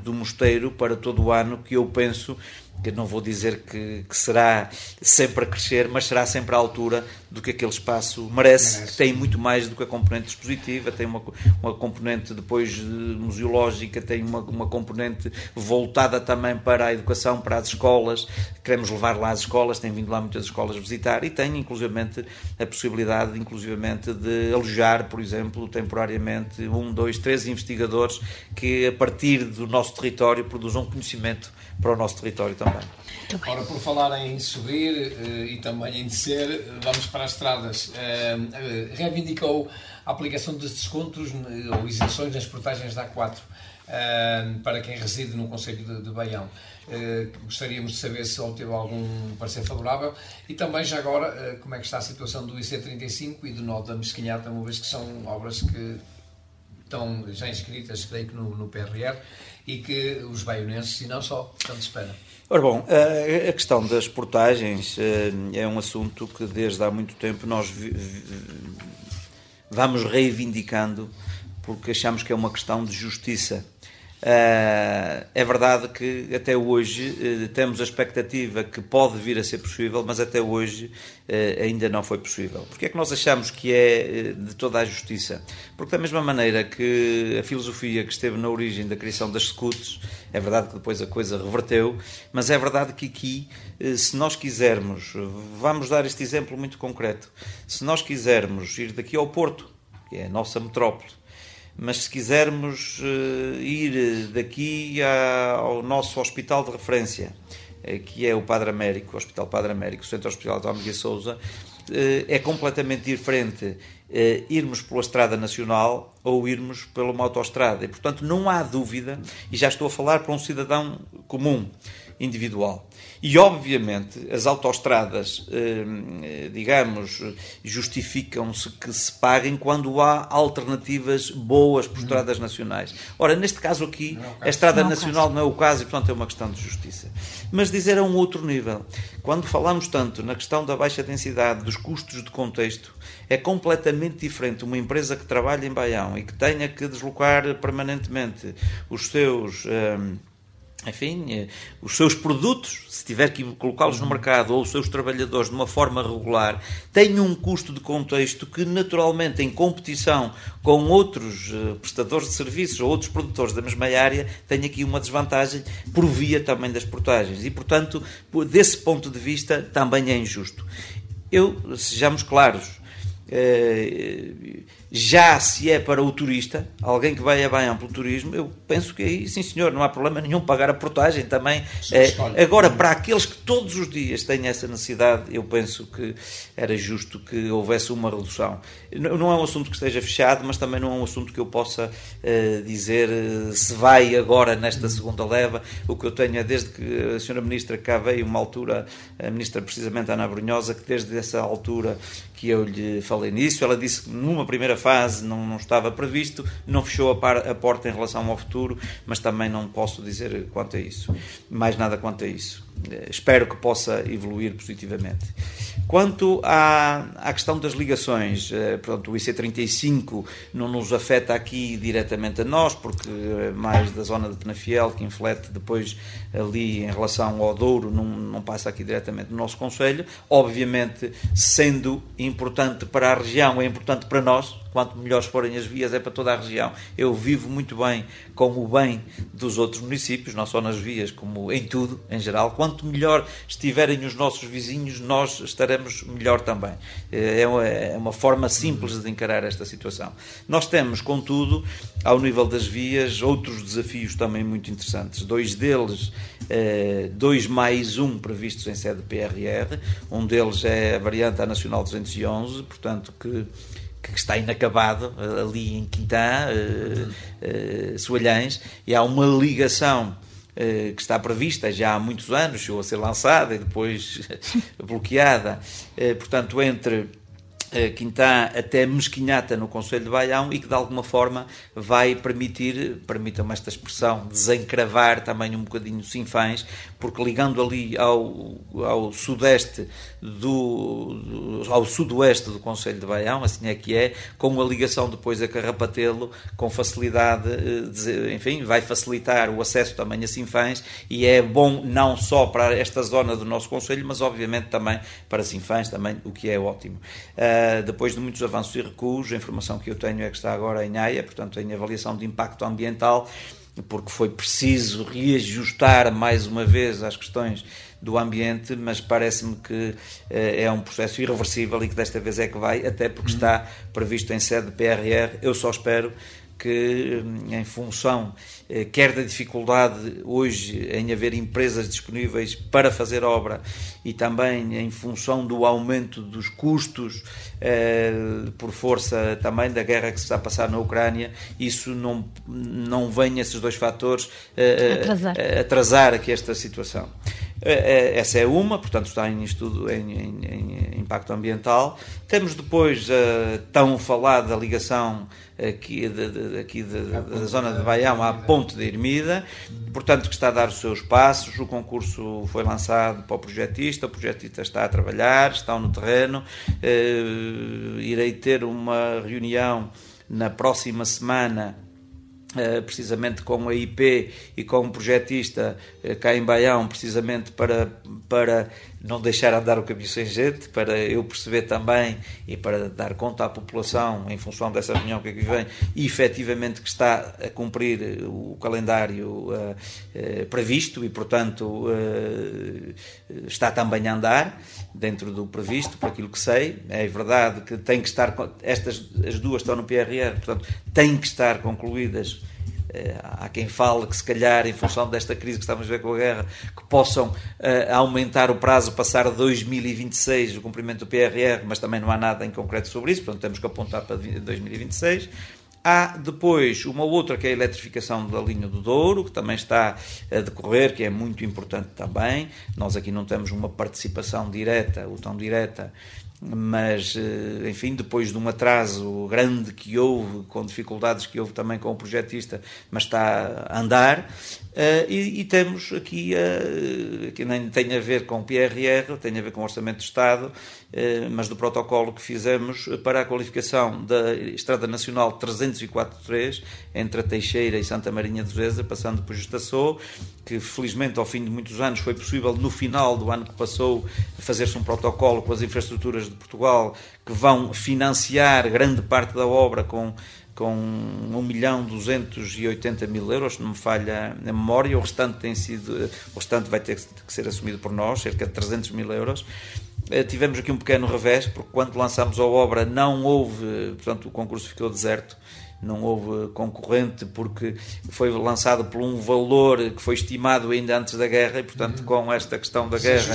S2: do mosteiro para todo o ano, que eu penso que não vou dizer que, que, será sempre a crescer, mas será sempre à altura do que aquele espaço merece, merece. que tem muito mais do que a componente dispositiva, tem uma, uma componente depois museológica, tem uma, uma componente voltada também para a educação, para as escolas, queremos levar lá as escolas, tem vindo lá muitas escolas visitar e tem inclusivamente a possibilidade inclusivamente de alojar, por exemplo, temporariamente um, dois, três investigadores que a partir do nosso território produzam conhecimento para o nosso território também.
S3: Ora, por falar em subir uh, e também em descer, vamos para as estradas. Uh, reivindicou a aplicação de descontos ou isenções nas portagens da A4 para quem reside no Conselho de, de Baião. gostaríamos de saber se obteve algum parecer favorável e também, já agora, como é que está a situação do IC35 e do Nó da Mesquinhata, uma vez que são obras que estão já inscritas, creio que no, no PRR, e que os baionenses, e não só, estão de espera.
S2: Ora bom, a questão das portagens eh, é um assunto que desde há muito tempo nós vamos reivindicando porque achamos que é uma questão de justiça. Uh, é verdade que até hoje uh, temos a expectativa que pode vir a ser possível, mas até hoje uh, ainda não foi possível. Porquê é que nós achamos que é de toda a justiça? Porque da mesma maneira que a filosofia que esteve na origem da criação das scouts, é verdade que depois a coisa reverteu, mas é verdade que aqui, se nós quisermos, vamos dar este exemplo muito concreto, se nós quisermos ir daqui ao Porto, que é a nossa metrópole, mas se quisermos uh, ir daqui ao nosso hospital de referência, uh, que é o Padre Américo, o Hospital Padre Américo, o Centro Hospital de Almeida Souza, é completamente diferente irmos pela estrada nacional ou irmos pela uma autoestrada. E, portanto, não há dúvida, e já estou a falar para um cidadão comum, individual. E, obviamente, as autoestradas, eh, digamos, justificam-se que se paguem quando há alternativas boas por estradas nacionais. Ora, neste caso aqui, é a estrada não nacional não é o caso e, portanto, é uma questão de justiça. Mas dizer a um outro nível, quando falamos tanto na questão da baixa densidade, dos custos de contexto, é completamente diferente uma empresa que trabalha em Baião e que tenha que deslocar permanentemente os seus. Eh, enfim, eh, os seus produtos, se tiver que colocá-los no mercado, ou os seus trabalhadores de uma forma regular, têm um custo de contexto que, naturalmente, em competição com outros eh, prestadores de serviços ou outros produtores da mesma área, tem aqui uma desvantagem por via também das portagens. E, portanto, desse ponto de vista, também é injusto. Eu, sejamos claros, eh, já se é para o turista, alguém que vai a Baião pelo turismo, eu penso que aí, sim senhor, não há problema nenhum pagar a portagem também. É, agora, para aqueles que todos os dias têm essa necessidade, eu penso que era justo que houvesse uma redução. Não é um assunto que esteja fechado, mas também não é um assunto que eu possa uh, dizer uh, se vai agora nesta segunda leva. O que eu tenho é desde que a senhora Ministra cá veio, uma altura, a Ministra precisamente Ana Brunhosa, que desde essa altura que eu lhe falei nisso, ela disse que numa primeira fase não, não estava previsto, não fechou a, par, a, porta em relação ao futuro, mas também não posso dizer quanto a isso, mais nada quanto a isso. Eh, espero que possa evoluir positivamente. Quanto à, à questão das ligações, eh, pronto, o IC35 não nos afeta aqui diretamente a nós, porque é mais da zona de Penafiel, que inflete depois ali em relação ao Douro, não, não passa aqui diretamente no nosso Conselho. Obviamente, sendo importante para a região, é importante para nós, quanto melhores forem as vias, é para toda a região. Eu vivo muito bem com o bem dos outros municípios, não só nas vias, como em tudo, em geral. Quanto melhor estiverem os nossos vizinhos, nós estaremos melhor também. É uma, é uma forma simples de encarar esta situação. Nós temos, contudo, ao nível das vias, outros desafios também muito interessantes. Dois deles, eh, dois mais um previstos em sede PRR. Um deles é a variante a Nacional 211, portanto, que que está inacabado ali em Quintã, uh, uh, Soalhães, e há uma ligação uh, que está prevista já há muitos anos, chegou a ser lançada e depois *laughs* bloqueada, portanto, entre Quintã até Mesquinhata no Conselho de Baião e que de alguma forma vai permitir, permitam-me esta expressão, desencravar também um bocadinho Sinfãs, porque ligando ali ao, ao sudeste do, do, ao sudoeste do Conselho de Baião, assim é que é, com a ligação depois a Carrapatelo, com facilidade, eh, enfim, vai facilitar o acesso também a Sinfãs e é bom não só para esta zona do nosso Conselho, mas obviamente também para Sinfãs, também, o que é ótimo. Uh, depois de muitos avanços e recuos, a informação que eu tenho é que está agora em AIA, portanto, em avaliação de impacto ambiental, porque foi preciso reajustar mais uma vez as questões do ambiente, mas parece-me que eh, é um processo irreversível e que desta vez é que vai, até porque está previsto em sede de PRR. Eu só espero que, em função eh, quer da dificuldade hoje em haver empresas disponíveis para fazer obra e também em função do aumento dos custos eh, por força também da guerra que se está a passar na Ucrânia, isso não, não vem esses dois fatores eh, atrasar. atrasar aqui esta situação. Essa é uma, portanto está em estudo em, em, em impacto ambiental. Temos depois a tão falada ligação aqui, de, de, aqui de, da zona de Baião à Ponte de Ermida, portanto que está a dar os seus passos, o concurso foi lançado para o projetista, o projetista está a trabalhar, estão no terreno, uh, irei ter uma reunião na próxima semana Uh, precisamente com a IP e com um projetista uh, cá em Baião, precisamente para, para não deixar andar o caminho sem gente, para eu perceber também e para dar conta à população, em função dessa reunião que aqui vem, e efetivamente que está a cumprir o calendário uh, previsto e, portanto, está também a andar dentro do previsto, por aquilo que sei. É verdade que tem que estar, estas as duas estão no PRR, portanto, têm que estar concluídas há quem fale que se calhar em função desta crise que estamos a ver com a guerra que possam uh, aumentar o prazo, passar a 2026 o cumprimento do PRR, mas também não há nada em concreto sobre isso, portanto temos que apontar para 2026 Há depois uma outra que é a eletrificação da linha do Douro, que também está a decorrer, que é muito importante também. Nós aqui não temos uma participação direta ou tão direta mas eh, enfim, depois de um atraso grande que houve, com dificuldades que houve também com o projetista, mas está a andar, Uh, e, e, temos aqui, uh, que nem tem a ver com o PRR, tem a ver com o Orçamento de Estado, mas do protocolo que fizemos para a qualificação da Estrada Nacional 304.3 entre a Teixeira e Santa Marinha de Vezes, passando por Justaçou, que felizmente ao fim de muitos anos foi possível no final do ano que passou fazer-se um protocolo com as infraestruturas de Portugal que vão financiar grande parte da obra com com 1 milhão 280 mil euros, não me falha a memória, o restante tem sido, o restante vai ter que ser assumido por nós, cerca de 300 mil euros. Eh, tivemos aqui um pequeno revés, porque quando lançámos a obra não houve, portanto o concurso ficou deserto, não houve concorrente porque foi lançado por um valor que foi estimado ainda antes da guerra e portanto uhum. com esta questão da guerra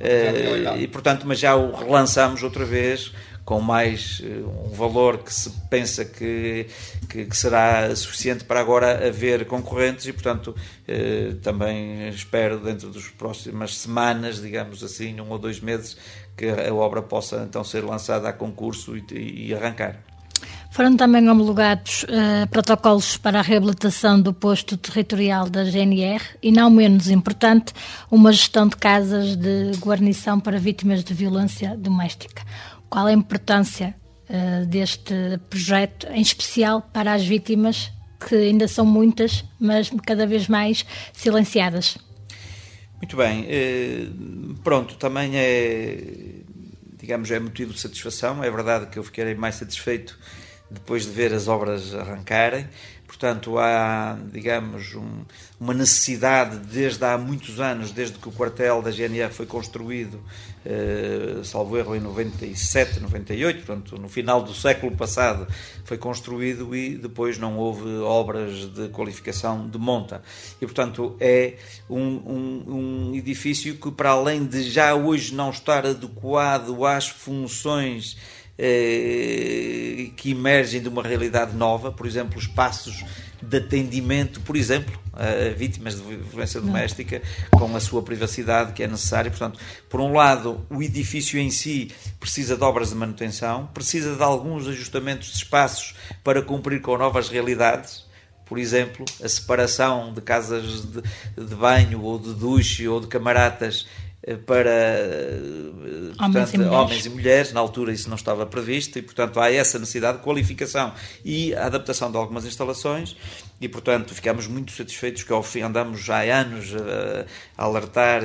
S2: eh, e portanto mas já o relançamos outra vez com mais eh, um valor que se pensa que, que, que, será suficiente para agora haver concorrentes e, portanto, eh, também espero dentro das próximas semanas, digamos assim, um ou dois meses, que a obra possa então ser lançada a concurso e, e arrancar.
S1: Foram também homologados uh, protocolos para a reabilitação do posto territorial da GNR e, não menos importante, uma gestão de casas de guarnição para vítimas de violência doméstica. Qual a importância uh, deste projeto, em especial para as vítimas, que ainda são muitas, mas cada vez mais silenciadas?
S2: Muito bem. Eh, pronto, também é, digamos, é motivo de satisfação. É verdade que eu fiquei mais satisfeito depois de ver as obras arrancarem. Portanto, há, digamos, um, uma necessidade desde há muitos anos, desde que o quartel da GNR foi construído, eh, salvo erro, em 97, 98, portanto, no final do século passado foi construído e depois não houve obras de qualificação de monta. E, portanto, é um, um, um edifício que, para além de já hoje não estar adequado às funções eh, que emergem de uma realidade nova, por exemplo, espaços de atendimento, por exemplo, a vítimas de violência doméstica, com a sua privacidade que é necessária. Portanto, por um lado, o edifício em si precisa de obras de manutenção, precisa de alguns ajustamentos de espaços para cumprir com novas realidades. Por exemplo, a separação de casas de, de banho ou de duche ou de camaratas para
S1: homens,
S2: portanto,
S1: e
S2: homens, e mulheres. Na altura isso não estava previsto e, portanto, há essa necessidade de qualificação e adaptação de algumas instalações e, portanto, ficamos muito satisfeitos que ao fim andamos já há anos a, a alertar,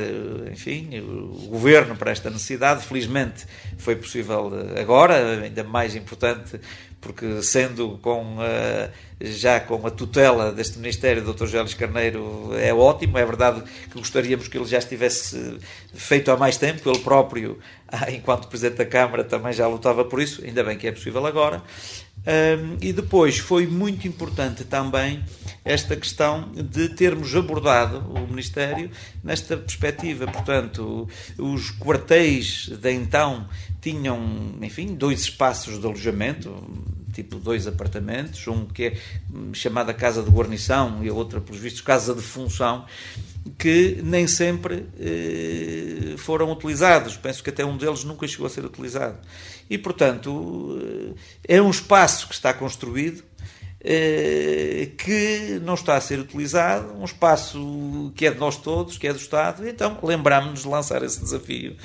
S2: enfim, o governo para esta necessidade. Felizmente foi possível agora, ainda mais importante, porque sendo com já com a tutela deste Ministério, o Dr. Gélis Carneiro, é ótimo. É verdade que gostaríamos que ele já estivesse feito há mais tempo, ele próprio, *laughs* enquanto Presidente da Câmara, também já lutava por isso, ainda bem que é possível agora. Um, e depois foi muito importante também esta questão de termos abordado o Ministério nesta perspectiva. Portanto, os quartéis de então tinham, enfim, dois espaços de alojamento, tipo dois apartamentos, um que é chamada casa de guarnição e a outra, pelos vistos, casa de função, que nem sempre eh, foram utilizados. Penso que até um deles nunca chegou a ser utilizado. E, portanto, eh, é um espaço que está construído, eh, que não está a ser utilizado, um espaço que é de nós todos, que é do Estado, então lembrámos-nos de lançar esse desafio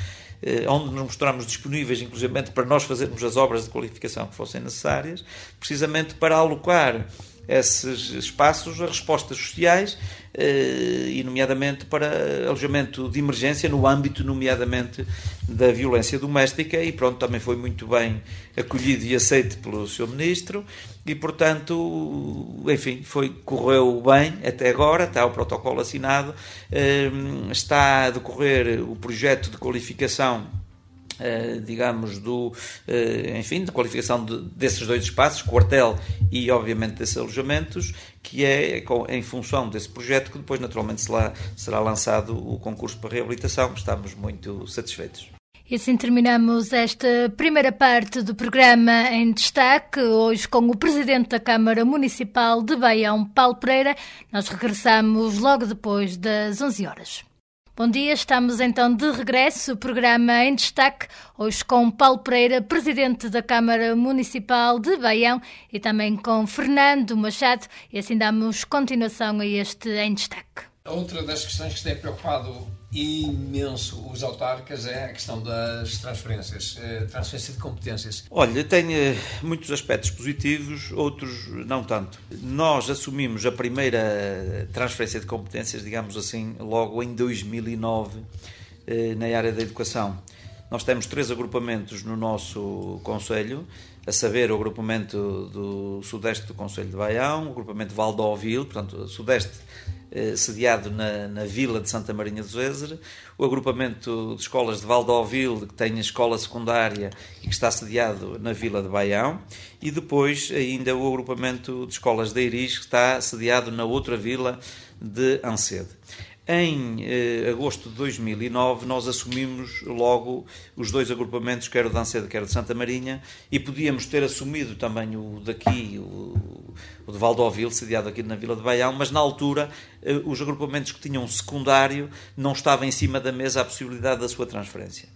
S2: onde nos mostramos disponíveis, inclusive, para nós fazermos as obras de qualificação que fossem necessárias, precisamente para alocar esses espaços a respostas sociais eh, e, nomeadamente, para alojamento de emergência no âmbito, nomeadamente, da violência doméstica e, pronto, também foi muito bem acolhido e aceito pelo Sr. Ministro e, portanto, enfim, foi, correu bem até agora, está o protocolo assinado, eh, está a decorrer o projeto de qualificação Uh, digamos, do, uh, enfim, de qualificação de, desses dois espaços, quartel e, obviamente, desses alojamentos, que é em função desse projeto que depois, naturalmente, será, será lançado o concurso para reabilitação. Estamos muito satisfeitos.
S1: E assim terminamos esta primeira parte do programa em destaque, hoje com o Presidente da Câmara Municipal de Baião, Paulo Pereira. Nós regressamos logo depois das 11 horas. Bom dia, estamos então de regresso. O programa em destaque, hoje com Paulo Pereira, presidente da Câmara Municipal de Baião, e também com Fernando Machado. E assim damos continuação a este em destaque.
S3: Outra das questões que tem preocupado imenso os autarcas é a questão das transferências, eh, transferência de competências.
S2: Olha, tem eh, muitos aspectos positivos, outros não tanto. Nós assumimos a primeira transferência de competências, digamos assim, logo em 2009, eh, na área da educação. Nós temos três agrupamentos no nosso Conselho, a saber o agrupamento do Sudeste do Conselho de Baião, o agrupamento Valdovil, portanto, Sudeste eh, sediado na, na, vila de Santa Marinha do Zézer, o agrupamento de escolas de Valdovil, que tem a escola secundária e que está sediado na vila de Baião, e depois ainda o agrupamento de escolas de Iris, que está sediado na outra vila de Ancede. Em eh, agosto de 2009, nós assumimos logo os dois agrupamentos, quer o de Ancede, quer o de Santa Marinha, e podíamos ter assumido também o daqui, o, o de Valdovil, sediado aqui na Vila de Baião, mas na altura eh, os agrupamentos que tinham secundário não estava em cima da mesa a possibilidade da sua transferência.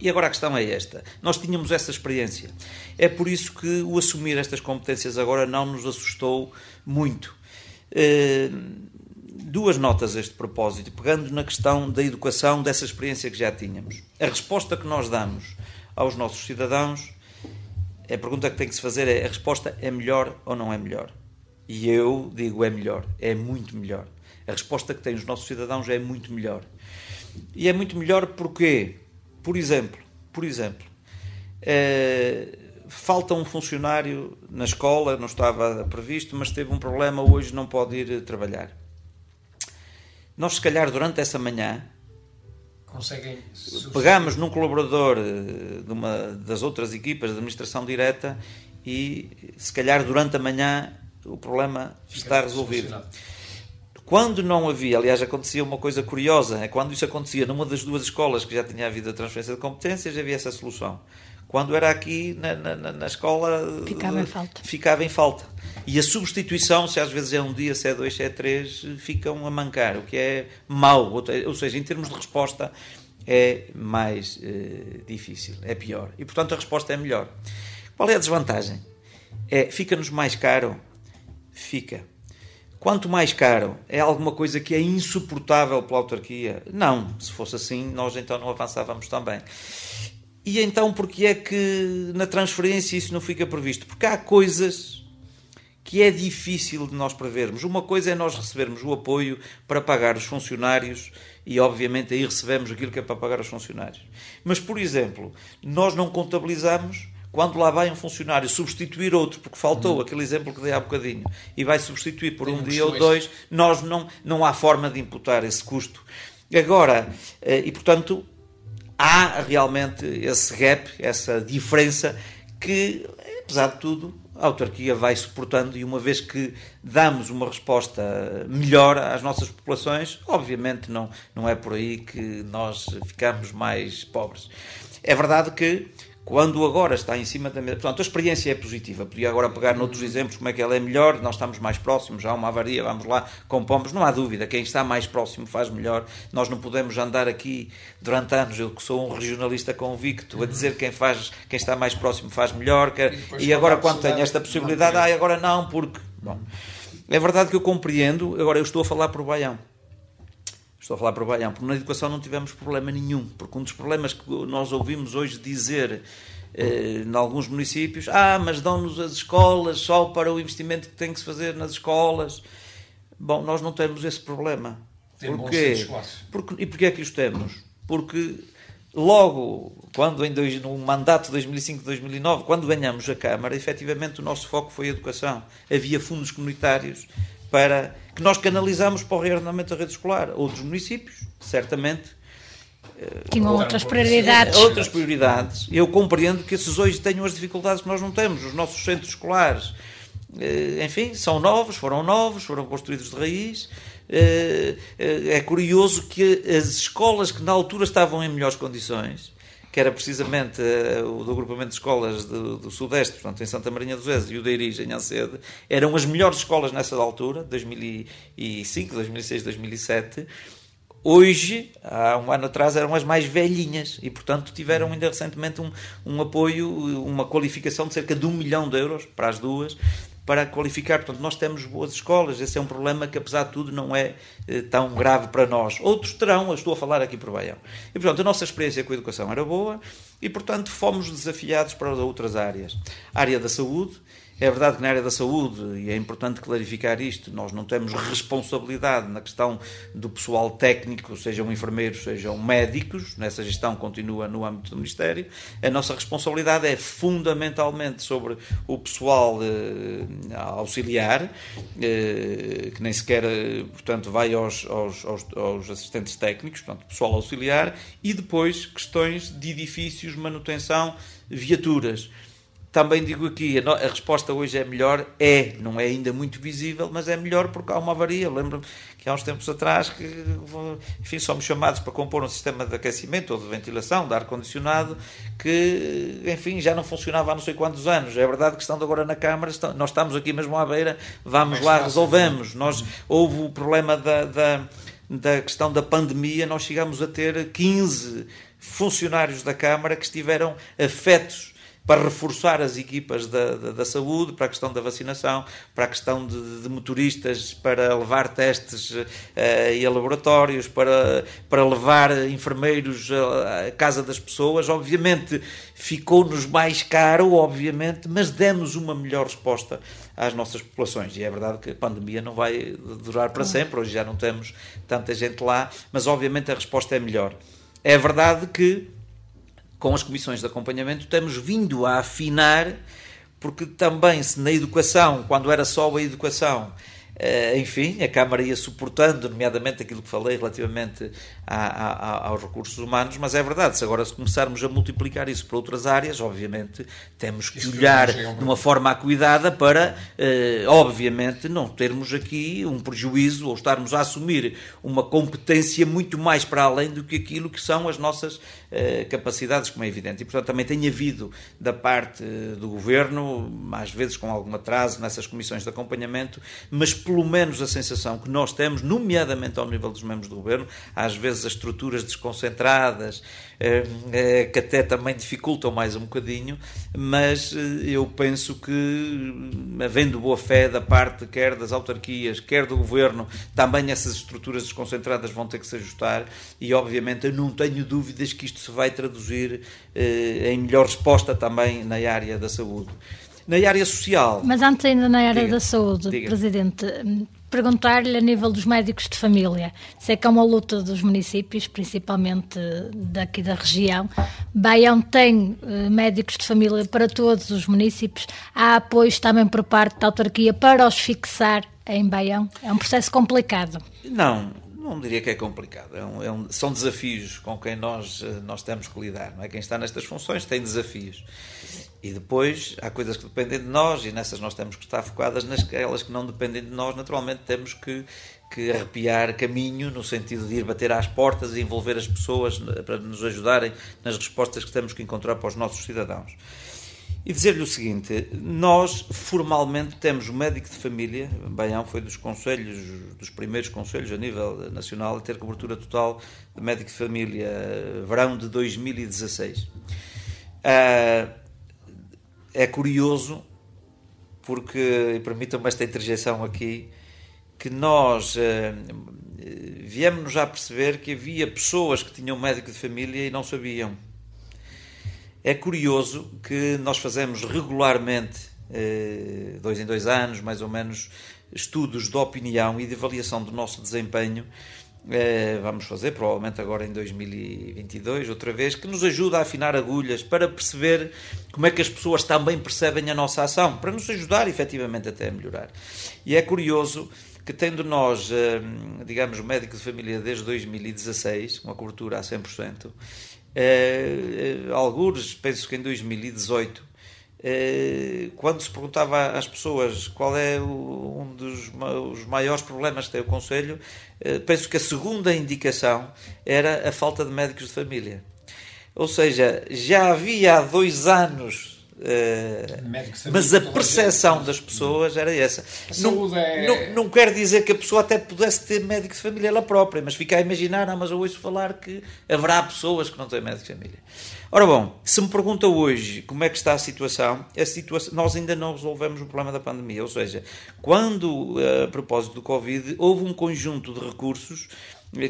S2: E agora a questão é esta. Nós tínhamos essa experiência. É por isso que o assumir estas competências agora não nos assustou muito. Uh, duas notas a este propósito, pegando na questão da educação, dessa experiência que já tínhamos. A resposta que nós damos aos nossos cidadãos, a pergunta que tem que se fazer é: a resposta é melhor ou não é melhor? E eu digo é melhor, é muito melhor. A resposta que têm os nossos cidadãos é muito melhor. E é muito melhor porque, por exemplo, por exemplo, é, falta um funcionário na escola, não estava previsto, mas teve um problema, hoje não pode ir trabalhar. Nós, se calhar, durante essa manhã,
S3: Conseguem
S2: pegamos num colaborador eh, de uma das outras equipas de administração direta e, se calhar, durante a manhã o problema Fica está resolvido. Quando não havia, aliás, acontecia uma coisa curiosa, é quando isso acontecia numa das duas escolas que já tinha havido a transferência de competências, havia essa solução. Quando era aqui na, na, na escola,
S1: ficava em falta.
S2: Ficava em falta. E a substituição, se às vezes é um dia, se é dois, se é três, ficam a mancar, o que é mau. Ou seja, em termos de resposta, é mais eh, difícil, é pior. E portanto a resposta é melhor. Qual é a desvantagem? É, fica-nos mais caro? Fica. Quanto mais caro, é alguma coisa que é insuportável pela autarquia? Não, se fosse assim, nós então não avançávamos também. E então, porque é que na transferência isso não fica previsto? Porque há coisas que é difícil de nós prevermos. Uma coisa é nós recebermos o apoio para pagar os funcionários e, obviamente, aí recebemos aquilo que é para pagar os funcionários. Mas, por exemplo, nós não contabilizamos quando lá vai um funcionário substituir outro, porque faltou uhum. aquele exemplo que dei há bocadinho, e vai substituir por Tem um dia ou dois, nós não, não há forma de imputar esse custo. Agora, eh, e portanto, há realmente esse gap, essa diferença que, apesar de tudo, a autarquia vai suportando e uma vez que damos uma resposta melhor às nossas populações, obviamente não, não é por aí que nós ficamos mais pobres. É verdade que quando agora está em cima da mesa. Portanto, a experiência é positiva. Podia agora pegar noutros exemplos como é que ela é melhor, nós estamos mais próximos, há uma avaria, vamos lá, compomos, não há dúvida, quem está mais próximo faz melhor. Nós não podemos andar aqui durante anos, eu que sou um regionalista convicto, a dizer quem faz, quem está mais próximo faz melhor, e, e agora quando tenho esta possibilidade, ah, agora não, porque. Bom, é verdade que eu compreendo, agora eu estou a falar por Baião. Estou a falar para o Baião, porque na educação não tivemos problema nenhum, porque um dos problemas que nós ouvimos hoje dizer eh, em alguns municípios, ah, mas dão-nos as escolas só para o investimento que tem que se fazer nas escolas. Bom, nós não temos esse problema.
S3: Tem porquê?
S2: Porque, e porquê é que os temos? Porque logo, quando em dois, no mandato de 2005-2009, quando ganhamos a Câmara, efetivamente o nosso foco foi a educação. Havia fundos comunitários para que nós canalizamos para o reordenamento da rede escolar. Outros municípios, certamente,
S1: eh, tinham outras prioridades.
S2: Outras prioridades. Eu compreendo que esses hoje tenham as dificuldades que nós não temos. Os nossos centros escolares, eh, enfim, são novos, foram novos, foram construídos de raiz. Eh, é curioso que as escolas que na altura estavam em melhores condições que era precisamente uh, o do agrupamento de escolas do, do, Sudeste, portanto, em Santa Marinha dos Vezes e o da Irige, em Ancede, eram as melhores escolas nessa altura, 2005, 2006, 2007. Hoje, há um ano atrás, eram as mais velhinhas e, portanto, tiveram ainda recentemente um, um apoio, uma qualificação de cerca de um milhão de euros para as duas, para qualificar. Portanto, nós temos boas escolas, esse é um problema que, apesar de tudo, não é eh, tão grave para nós. Outros terão, estou a falar aqui por Baião. E, portanto, a nossa experiência com a educação era boa e, portanto, fomos desafiados para outras áreas. A área da saúde, é verdade que na área da saúde, e é importante clarificar isto, nós não temos responsabilidade na questão do pessoal técnico, sejam enfermeiros, sejam médicos, nessa gestão continua no âmbito do Ministério. A nossa responsabilidade é fundamentalmente sobre o pessoal eh, auxiliar, eh, que nem sequer, portanto, vai aos, aos, aos, aos assistentes técnicos, portanto, pessoal auxiliar, e depois questões de edifícios, manutenção, viaturas. Também digo aqui, a, resposta hoje é melhor, é, não é ainda muito visível, mas é melhor porque há uma avaria. Lembro-me que há uns tempos atrás, que, enfim, somos chamados para compor um sistema de aquecimento ou de ventilação, de ar-condicionado, que, enfim, já não funcionava há não sei quantos anos. É verdade que estando agora na Câmara, estão, nós estamos aqui mesmo à beira, vamos lá, resolvemos. Nós, houve o problema da, da da questão da pandemia, nós chegamos a ter 15 funcionários da Câmara que estiveram afetos para reforçar as equipas da, da, da, saúde, para a questão da vacinação, para a questão de, de motoristas, para levar testes uh, e a laboratórios, para, para levar enfermeiros à casa das pessoas. Obviamente ficou-nos mais caro, obviamente, mas demos uma melhor resposta às nossas populações. E é verdade que a pandemia não vai durar para sempre, hoje já não temos tanta gente lá, mas obviamente a resposta é melhor. É verdade que com as comissões de acompanhamento, temos vindo a afinar, porque também se na educação, quando era só a educação, eh, enfim, a Câmara ia suportando, nomeadamente aquilo que falei relativamente a, a, aos recursos humanos, mas é verdade, se agora se começarmos a multiplicar isso para outras áreas, obviamente temos que isso olhar de uma forma acuidada para, eh, obviamente, não termos aqui um prejuízo ou estarmos a assumir uma competência muito mais para além do que aquilo que são as nossas eh, capacidades, como é evidente. E, portanto, também tem havido da parte do Governo, às vezes com algum atraso nessas comissões de acompanhamento, mas pelo menos a sensação que nós temos, nomeadamente ao nível dos membros do Governo, às vezes as estruturas desconcentradas, eh, eh, que até também dificultam mais um bocadinho, mas eu penso que, havendo boa fé da parte quer das autarquias, quer do Governo, também essas estruturas desconcentradas vão ter que se ajustar e, obviamente, eu não tenho dúvidas que isto se vai traduzir eh, em melhor resposta também na área da saúde. Na área social.
S1: Mas antes, ainda na área diga, da saúde, diga. Presidente, perguntar-lhe a nível dos médicos de família. Sei que é uma luta dos municípios, principalmente daqui da região. Baião tem uh, médicos de família para todos os municípios. Há apoios também por parte da autarquia para os fixar em Baião. É um processo complicado.
S2: Não, não diria que é complicado. É um, é um, são desafios com quem nós, eh, nós temos que lidar. Não é? Quem está nestas funções tem desafios. E depois há coisas que dependem de nós e nessas nós temos que estar focadas. Nas que não dependem de nós, naturalmente temos que, que arrepiar caminho no sentido de ir bater às portas e envolver as pessoas para nos ajudarem nas respostas que temos que encontrar para os nossos cidadãos. E dizer-lhe o seguinte: nós formalmente temos o médico de família, Baião foi dos conselhos, dos primeiros conselhos a nível nacional a ter cobertura total de médico de família verão de 2016. Ah, é curioso, porque, e permitam-me esta interjeição aqui, que nós ah, viemos-nos a perceber que havia pessoas que tinham médico de família e não sabiam é curioso que nós fazemos regularmente, eh, dois em dois anos, mais ou menos, estudos de opinião e de avaliação do nosso desempenho. Eh, vamos fazer, provavelmente agora em 2022, outra vez, que nos ajuda a afinar agulhas para perceber como é que as pessoas também percebem a nossa ação, para nos ajudar efetivamente até a melhorar. E é curioso que tendo nós, eh, digamos, médico de família desde 2016, uma cobertura a 100%, Uh, algures, penso que em 2018, uh, eh, quando se perguntava às pessoas qual é um dos os maiores problemas que tem o Conselho, uh, penso que a segunda indicação era a falta de médicos de família. Ou seja, já havia há dois anos Uh, mas a percepção das pessoas era essa. Não, é... não, não, quer dizer que a pessoa até pudesse ter médico de família ela própria, mas fica a imaginar, ah, mas eu ouço falar que haverá pessoas que não têm médico de família. Ora bom, se me pergunta hoje como é que está a situação, a situação nós ainda não resolvemos o problema da pandemia, ou seja, quando, eh, a propósito do Covid, houve um conjunto de recursos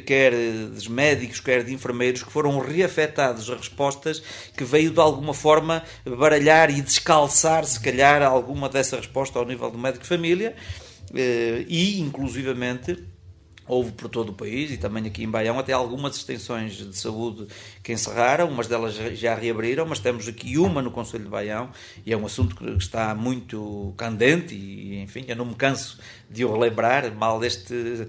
S2: quer dos médicos, quer de enfermeiros, que foram reafetados a respostas que veio de alguma forma baralhar e descalçar, se calhar, alguma dessa resposta ao nível do médico de família eh, e, inclusivamente, houve por todo o país e também aqui em Baião até algumas extensões de saúde que encerraram, umas delas já reabriram, mas temos aqui uma no Conselho de Baião e é um assunto que está muito candente e, enfim, eu não me canso de o relembrar, mal deste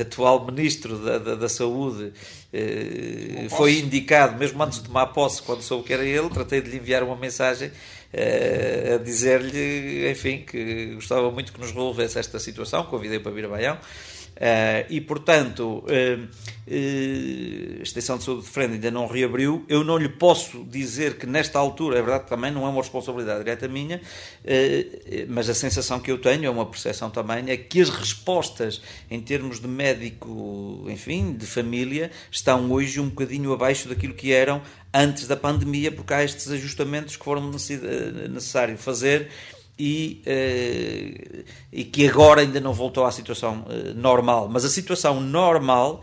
S2: atual Ministro da, da, da Saúde eh, foi indicado, mesmo antes de tomar posse, quando soube que era ele, tratei de lhe enviar uma mensagem eh, a dizer-lhe, enfim, que gostava muito que nos resolvesse esta situação, convidei para vir a Baião, Uh, e, portanto, uh, uh, a Extensão de Saúde de Frente ainda não reabriu. Eu não lhe posso dizer que, nesta altura, é verdade que também não é uma responsabilidade direta minha, mas a sensação que eu tenho, é uma percepção também, é que as respostas em termos de médico, enfim, de família, estão hoje um bocadinho abaixo daquilo que eram antes da pandemia, porque há estes ajustamentos que foram necessário fazer e, uh, e que agora ainda não voltou à situação uh, normal. Mas a situação normal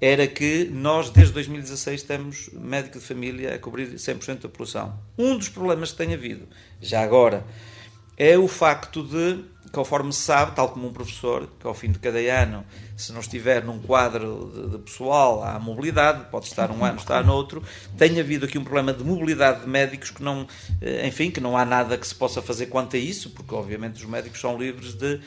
S2: era que nós, desde 2016, temos médico de família a cobrir 100% da população. Um dos problemas que tem havido, já agora, é o facto de conforme se sabe, tal como um professor, que ao fim de cada ano, se não estiver num quadro de, de pessoal, há mobilidade, pode estar um ano, estar noutro, tem havido aqui um problema de mobilidade de médicos que não, eh, enfim, que não há nada que se possa fazer quanto a isso, porque obviamente os médicos são livres de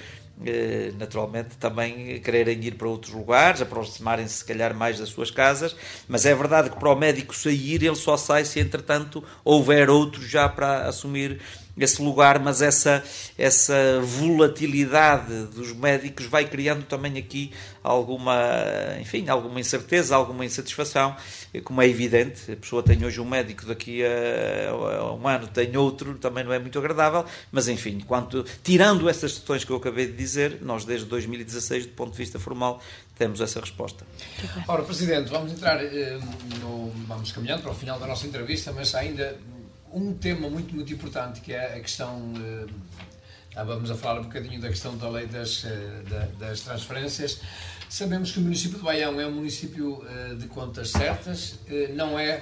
S2: eh, naturalmente também quererem ir para outros lugares, aproximarem-se se calhar mais das suas casas, mas é verdade que para o médico sair ele só sai se entretanto houver outros já para assumir esse lugar, mas essa, essa volatilidade dos médicos vai criando também aqui alguma, enfim, alguma incerteza, alguma insatisfação, como é evidente, a pessoa tem hoje um médico, daqui a, um ano tem outro, também não é muito agradável, mas enfim, quanto, tirando essas questões que eu acabei de dizer, nós desde 2016, do ponto de vista formal, temos essa resposta.
S3: Ora, Presidente, vamos entrar, eh, no, vamos caminhando para o final da nossa entrevista, mas ainda um tema muito, muito importante que é a questão. Uh, vamos a falar um bocadinho da questão da lei das, da, das transferências. Sabemos que o município de Baião é um município uh, de contas certas, não é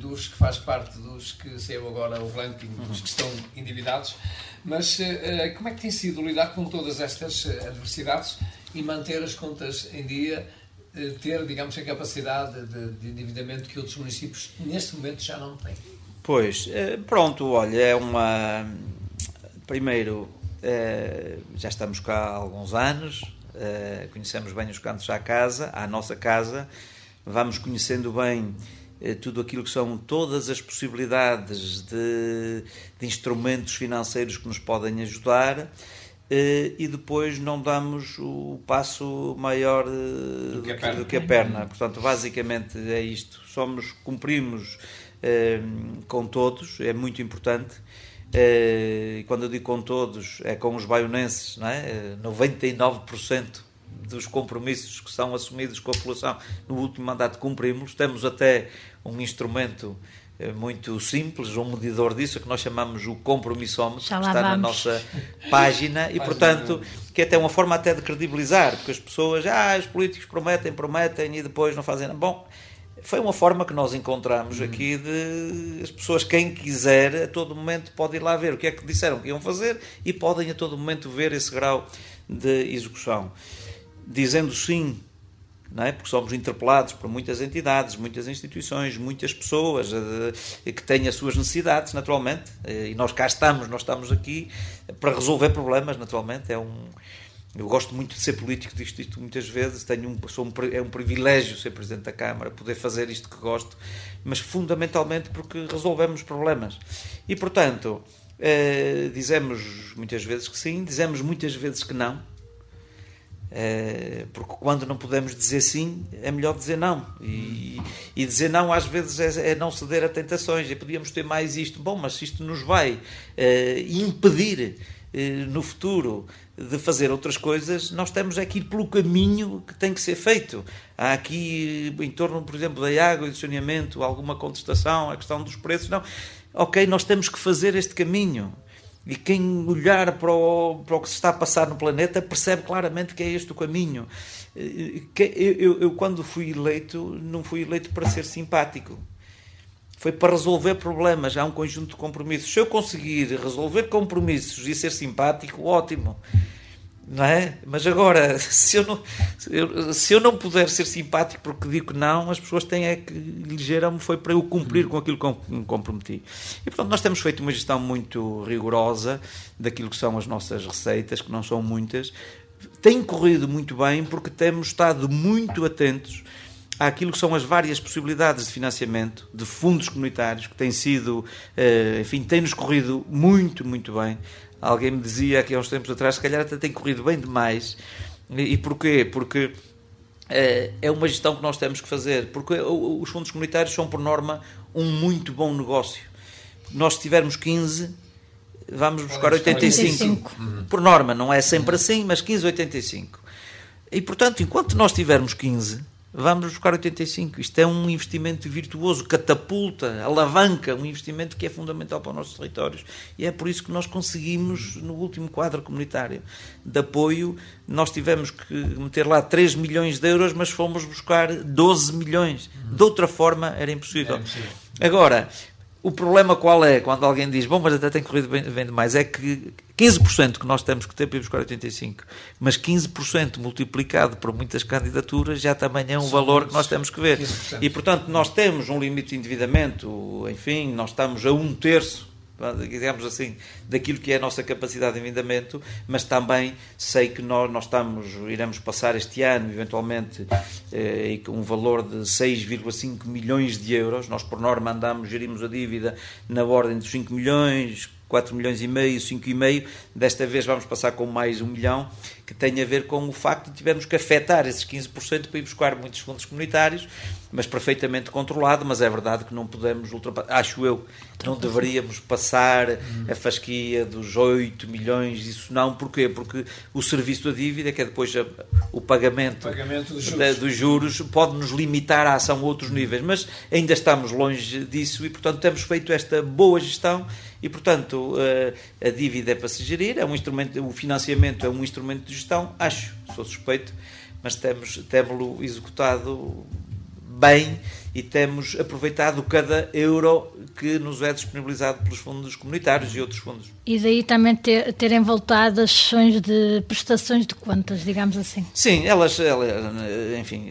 S3: dos que faz parte dos que saiu agora o ranking, dos que estão endividados, mas como é que tem sido lidar com todas estas adversidades e manter as contas em dia, ter, digamos, a capacidade de, de endividamento que outros municípios neste momento já não têm?
S2: Pois, eh, pronto, olha, é uma. Primeiro, eh, já estamos cá há alguns anos, eh, conhecemos bem os cantos à casa, à nossa casa, vamos conhecendo bem tudo aquilo que são todas as possibilidades de, de instrumentos financeiros que nos podem ajudar e depois não damos o passo maior do que a perna. Do que a perna. Portanto, basicamente é isto. Somos, cumprimos com todos, é muito importante. Eh, e quando eu digo com todos, é com os baionenses, não é? 99% eh, dos compromissos que são assumidos com a população no último mandato cumprimos. Temos até um instrumento eh, muito simples, um medidor disso, que nós chamamos o compromissómetro, que está vamos. na nossa página, e portanto, que é até uma forma até de credibilizar, porque as pessoas, ah, os políticos prometem, prometem e depois não fazem nada. Bom, foi uma forma que nós encontramos uhum. aqui de as pessoas, quem quiser, a todo momento pode ir lá ver o que é que disseram que iam fazer e podem a todo momento ver esse grau de execução. Dizendo sim, não é? porque somos interpelados por muitas entidades, muitas instituições, muitas pessoas uh, que têm as suas necessidades, naturalmente, uh, e nós cá estamos, nós estamos aqui para resolver problemas, naturalmente, é um eu gosto muito de ser político, disto isto muitas vezes, tenho um, sou um, é um privilégio ser Presidente da Câmara, poder fazer isto que gosto, mas fundamentalmente porque resolvemos problemas. E, portanto, eh, dizemos muitas vezes que sim, dizemos muitas vezes que não, eh, porque quando não podemos dizer sim, é melhor dizer não. E, e dizer não, às vezes, é, é, não ceder a tentações. E podíamos ter mais isto. Bom, mas isto nos vai eh, impedir eh, no futuro de fazer outras coisas, nós temos aqui pelo caminho que tem que ser feito. Há aqui, em torno, por exemplo, da água e do saneamento, alguma contestação, a questão dos preços. Não. Ok, nós temos que fazer este caminho. E quem olhar para o, para o que se está a passar no planeta percebe claramente que é este o caminho. Eh, eu, eu, eu quando fui eleito, não fui eleito para ser simpático foi para resolver problemas. Há um conjunto de compromissos. Se eu conseguir resolver compromissos e ser simpático, ótimo. Não é? Mas agora, *laughs* se eu, não, se eu não puder ser simpático porque digo que não, as pessoas têm é que elegeram-me foi para eu cumprir com aquilo que me comprometi. E portanto, nós temos feito uma gestão muito rigorosa daquilo que são as nossas receitas, que não são muitas. Tem corrido muito bem porque temos estado muito atentos àquilo que são as várias possibilidades de financiamento de fundos comunitários que têm sido, eh, enfim, têm-nos corrido muito, muito bem. Alguém me dizia aqui há uns tempos atrás, se calhar até tem corrido bem demais. E porquê? Porque eh, é uma gestão que nós temos que fazer, porque os fundos comunitários são, por norma, um muito bom negócio. Nós, se tivermos 15, vamos buscar 85. 85. Por norma, não é sempre assim, mas 15, 85. E, portanto, enquanto nós tivermos 15, vamos buscar 85. Isto é um investimento virtuoso, catapulta, alavanca, um investimento que é fundamental para os nossos territórios. E é por isso que nós conseguimos, no último quadro comunitário de apoio, nós tivemos que meter lá 3 milhões de euros, mas fomos buscar 12 milhões. De outra forma, era impossível. Agora, o problema qual é? Quando alguém diz, bom, mas até tem corrido bem, bem demais, é que 15% que nós temos que ter para ir buscar 85, mas 15% multiplicado por muitas candidaturas já também é um Sim, valor que nós temos que ver. 15%. E, portanto, nós temos um limite de endividamento, enfim, nós estamos a um terço digamos assim, daquilo que é a nossa capacidade de endividamento, mas também sei que nós, nós estamos, iremos passar este ano, eventualmente, eh, com um valor de 6,5 milhões de euros. Nós, por norma, andamos, gerimos a dívida na ordem dos 5 milhões, 4 milhões e meio, 5 e meio, desta vez vamos passar com mais um milhão, que tem a ver com o facto de tivermos que afetar esses 15% para ir buscar muitos fundos comunitários, mas perfeitamente controlado, mas é verdade que não podemos ultrapassar, acho eu, não deveríamos passar a fasquia dos 8 milhões, isso não, porquê? Porque o serviço da dívida, que é depois a, o pagamento,
S3: pagamento dos, juros.
S2: dos juros, pode nos limitar a ação a outros níveis, mas ainda estamos longe disso e, portanto, temos feito esta boa gestão e, portanto, eh, a dívida é para se gerir, é um instrumento, o financiamento é um instrumento de gestão, acho, sou suspeito, mas temos, temos-lo executado bem e temos aproveitado cada euro que nos é disponibilizado pelos fundos comunitários e outros fundos.
S1: E daí também ter, terem voltado as sessões de prestações de contas, digamos assim.
S2: Sim, elas, elas enfim,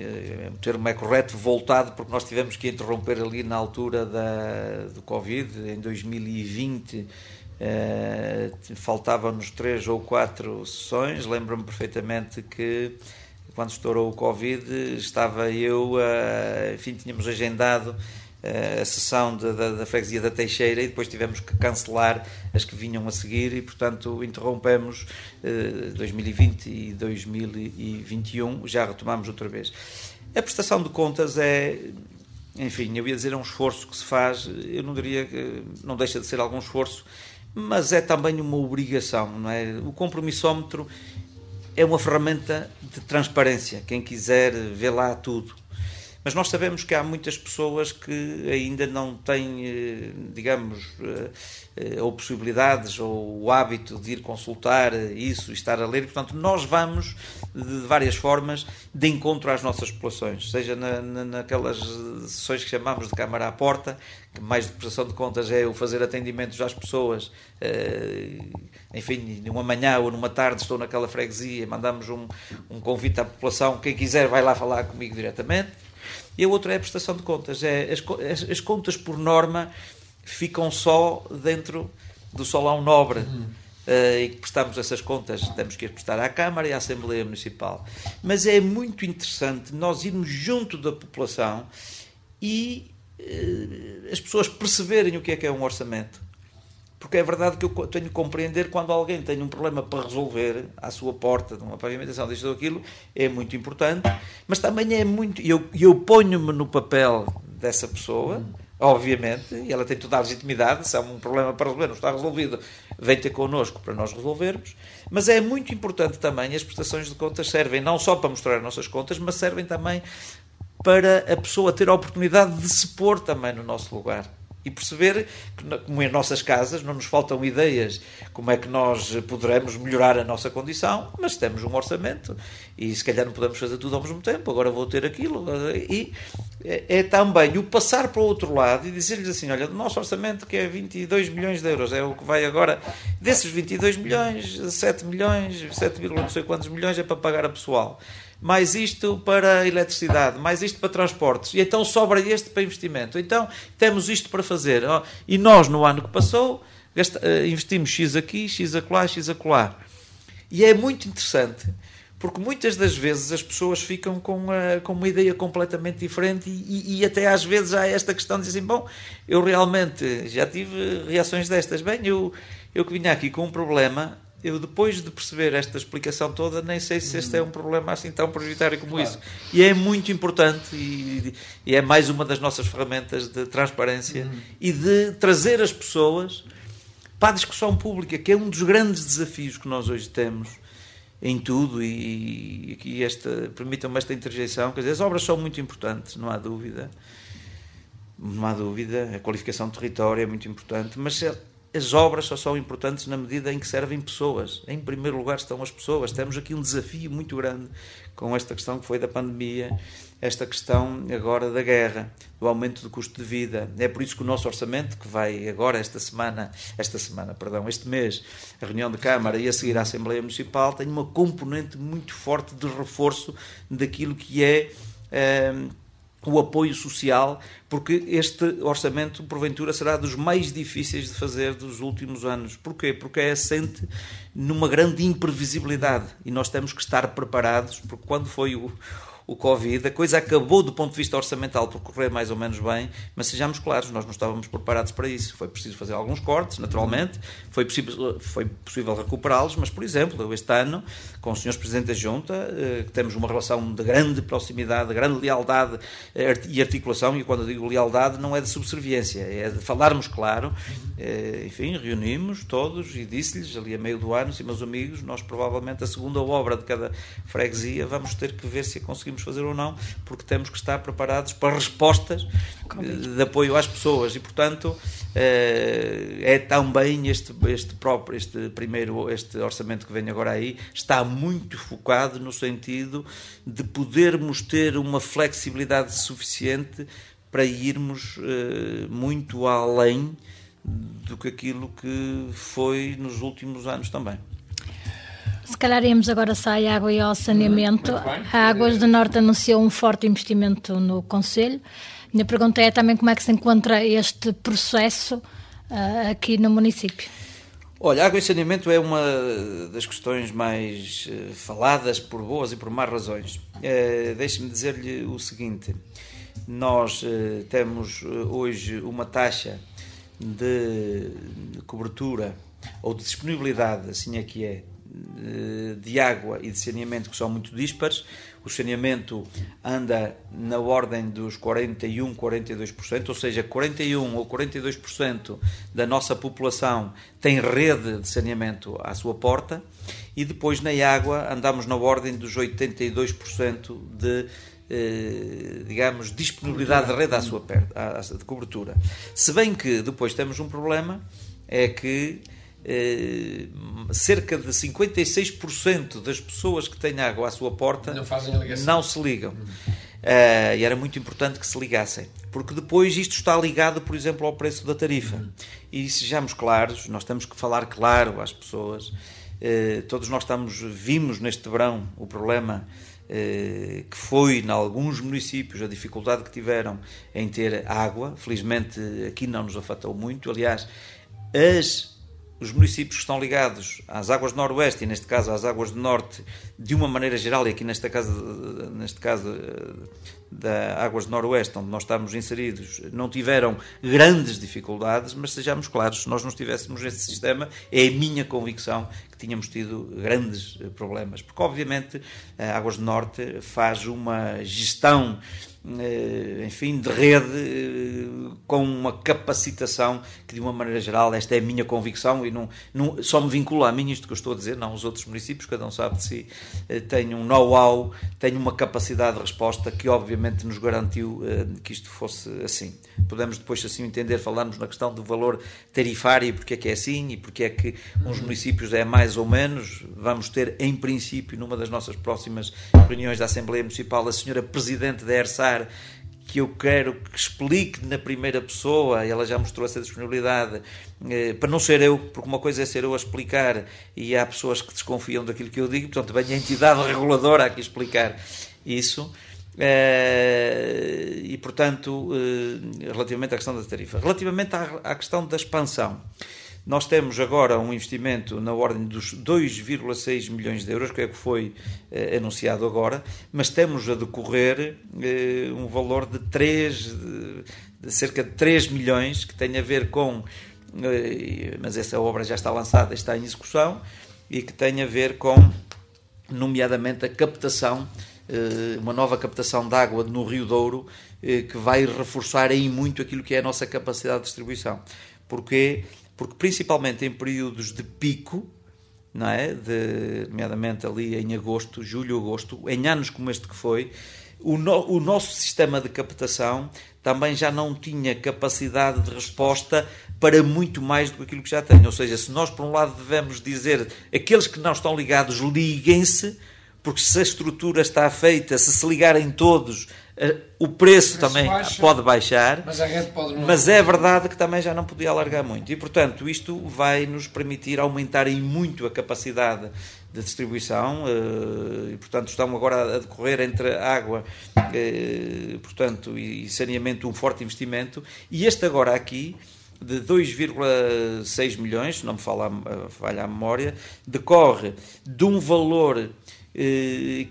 S2: o termo é correto, voltado, porque nós tivemos que interromper ali na altura da, do Covid, em 2020, eh, faltavam-nos três ou quatro sessões, lembro-me perfeitamente que quando estourou o Covid, estava eu, uh, enfim, tínhamos agendado a sessão de, da, da freguesia da Teixeira e depois tivemos que cancelar as que vinham a seguir e, portanto, interrompemos uh, eh, 2020 e 2021, já retomamos outra vez. A prestação de contas é, enfim, eu ia dizer, é um esforço que se faz, eu não diria que não deixa de ser algum esforço, mas é também uma obrigação, não é? O compromissómetro é uma ferramenta de transparência. Quem quiser ver lá tudo. Mas nós sabemos que há muitas pessoas que ainda não têm, eh, digamos, eh, eh, ou possibilidades ou o hábito de ir consultar isso e estar a ler. Portanto, nós vamos de várias formas de encontro às nossas populações, seja na, na, naquelas sessões que chamamos de Câmara à Porta, que mais de prestação de contas é o fazer atendimentos às pessoas, enfim, numa manhã ou numa tarde estou naquela freguesia, mandamos um, um convite à população, quem quiser vai lá falar comigo diretamente e a outra é a prestação de contas. É, as, as, as contas, por norma, ficam só dentro do Solão Nobre. Uhum. Uh, e que prestamos essas contas, temos que as prestar à Câmara e à Assembleia Municipal. Mas é muito interessante nós irmos junto da população e uh, as pessoas perceberem o que é que é um orçamento porque é verdade que eu tenho que compreender quando alguém tem um problema para resolver à sua porta, de uma pavimentação, disto ou aquilo, é muito importante, mas também é muito. Eu, eu ponho-me no papel dessa pessoa, obviamente, e ela tem toda a legitimidade, se há um problema para resolver, não está resolvido, vem ter connosco para nós resolvermos, mas é muito importante também, as prestações de contas servem não só para mostrar as nossas contas, mas servem também para a pessoa ter a oportunidade de se pôr também no nosso lugar e perceber que, como em nossas casas, não nos faltam ideias como é que nós poderemos melhorar a nossa condição, mas temos um orçamento e se calhar não podemos fazer tudo ao mesmo tempo, agora vou ter aquilo. E é, é também o passar para o outro lado e dizer-lhes assim: olha, do nosso orçamento que é 22 milhões de euros, é o que vai agora, desses 22 milhões, 7 milhões, 7, não sei quantos milhões é para pagar a pessoal mais isto para eletricidade, mais isto para transportes, e então sobra este para investimento. Então temos isto para fazer. E nós, no ano que passou, eh, investimos X aqui, X acolá, X acolá. E é muito interessante, porque muitas das vezes as pessoas ficam com, a, com uma ideia completamente diferente e, e, e, até às vezes há esta questão de dizer, bom, eu realmente já tive reações destas. Bem, eu, eu que vinha aqui com um problema eu depois de perceber esta explicação toda, nem sei se este é um problema assim tão prioritário como claro. isso. E é muito importante e, e, é mais uma das nossas ferramentas de transparência uhum. e de trazer as pessoas para a discussão pública, que é um dos grandes desafios que nós hoje temos em tudo e, e esta, permitam-me esta interjeição, quer dizer, as obras são muito importantes, não há dúvida, não há dúvida, a qualificação do território é muito importante, mas as obras só são importantes na medida em que servem pessoas. Em primeiro lugar estão as pessoas. Temos aqui um desafio muito grande com esta questão que foi da pandemia, esta questão agora da guerra, do aumento do custo de vida. É por isso que o nosso orçamento, que vai agora esta semana, esta semana, perdão, este mês, a reunião de Câmara e a seguir a Assembleia Municipal, tem uma componente muito forte de reforço daquilo que é. Eh, o apoio social, porque este orçamento, porventura, será dos mais difíceis de fazer dos últimos anos. Porquê? Porque é assente numa grande imprevisibilidade e nós temos que estar preparados, porque quando foi o o Covid, a coisa acabou do ponto de vista orçamental por correr mais ou menos bem, mas sejamos claros, nós não estávamos preparados para isso. Foi preciso fazer alguns cortes, naturalmente, foi possível, foi possível recuperá-los, mas, por exemplo, este ano, com os senhores Presidente da Junta, eh, temos uma relação de grande proximidade, de grande lealdade eh, e articulação, e quando eu digo lealdade não é de subserviência, é de falarmos claro. Eh, enfim, reunimos todos e disse-lhes ali a meio do ano, sim, meus amigos, nós provavelmente a segunda obra de cada freguesia vamos ter que ver se a conseguimos fazer ou não, porque temos que estar preparados para respostas de apoio às pessoas e, portanto, é também este, este próprio, este primeiro, este orçamento que vem agora aí, está muito focado no sentido de podermos ter uma flexibilidade suficiente para irmos eh, muito além do que aquilo que foi nos últimos anos também.
S1: Se calhar íamos agora sair água e ao saneamento. A Águas do Norte anunciou um forte investimento no Conselho. Minha pergunta é também como é que se encontra este processo uh, aqui no município.
S2: Olha, água e saneamento é uma das questões mais uh, faladas por boas e por más razões. Uh, Deixe-me dizer-lhe o seguinte: nós uh, temos hoje uma taxa de cobertura ou de disponibilidade, assim é que é, de água e de saneamento que são muito dispares. O saneamento anda na ordem dos 41, 42%, ou seja, 41 ou 42% da nossa população tem rede de saneamento à sua porta, e depois na água andamos na ordem dos 82% de eh, digamos, disponibilidade de rede à sua perna, de cobertura. Se bem que depois temos um problema, é que eh, cerca de 56% das pessoas que têm água à sua porta
S3: não,
S2: não se ligam. Uh, e era muito importante que se ligassem, porque depois isto está ligado, por exemplo, ao preço da tarifa. Uhum. E sejamos claros, nós temos que falar claro às pessoas. Uh, todos nós estamos, vimos neste verão o problema que foi, em alguns municípios, a dificuldade que tiveram em ter água. Felizmente aqui não nos afetou muito. Aliás, as os municípios que estão ligados às águas do Noroeste e, neste caso, às águas do Norte, de uma maneira geral, e aqui nesta casa, neste caso da Águas do Noroeste, onde nós estamos inseridos, não tiveram grandes dificuldades, mas sejamos claros, se nós não estivéssemos este sistema, é a minha convicção tínhamos tido grandes problemas. Porque, obviamente, a Águas do Norte faz uma gestão eh, enfim, de rede eh, com uma capacitação que, de uma maneira geral, esta é a minha convicção e não, não só me vincula a mim isto que eu estou a dizer, não os outros municípios, cada um sabe de si, eh, têm um know-how, têm uma capacidade de resposta que, obviamente, nos garantiu que isto fosse assim. Podemos depois, assim entender, falarmos na questão do valor tarifário e porque é que é assim e porque é que uns municípios é mais ou menos. Vamos ter, em princípio, numa das nossas próximas reuniões da Assembleia Municipal, a senhora Presidente da ERSA que eu quero que explique na primeira pessoa, ela já mostrou essa disponibilidade, eh, para não ser eu, porque uma coisa é ser eu a explicar e há pessoas que desconfiam daquilo que eu digo, portanto, vem a entidade *laughs* reguladora aqui explicar isso. Eh, e, portanto, eh, relativamente à questão da tarifa. Relativamente à, à questão da expansão. Nós temos agora um investimento na ordem dos 2,6 milhões de euros, que é que foi eh, anunciado agora, mas temos a decorrer eh, um valor de 3, de, de cerca de 3 milhões, que tem a ver com, eh, mas essa obra já está lançada, está em execução, e que tem a ver com, nomeadamente, a captação, eh, uma nova captação de água no Rio Douro, eh, que vai reforçar em muito aquilo que é a nossa capacidade de distribuição. Porquê? Porque, principalmente em períodos de pico, não é? De, nomeadamente ali em agosto, julho, agosto, em anos como este que foi, o, no, o nosso sistema de captação também já não tinha capacidade de resposta para muito mais do que aquilo que já tem. Ou seja, se nós, por um lado, devemos dizer aqueles que não estão ligados, liguem-se, porque se a estrutura está feita, se se ligarem todos, eh, o preço, também baixa, pode baixar,
S3: mas, pode
S2: mas, é verdade que também já não podia alargar muito. E, portanto, isto vai nos permitir aumentar em muito a capacidade de distribuição eh, e, portanto, estão agora a decorrer entre água eh, portanto, e saneamento um forte investimento. E este agora aqui, de 2,6 milhões, se não me falha a memória, decorre de um valor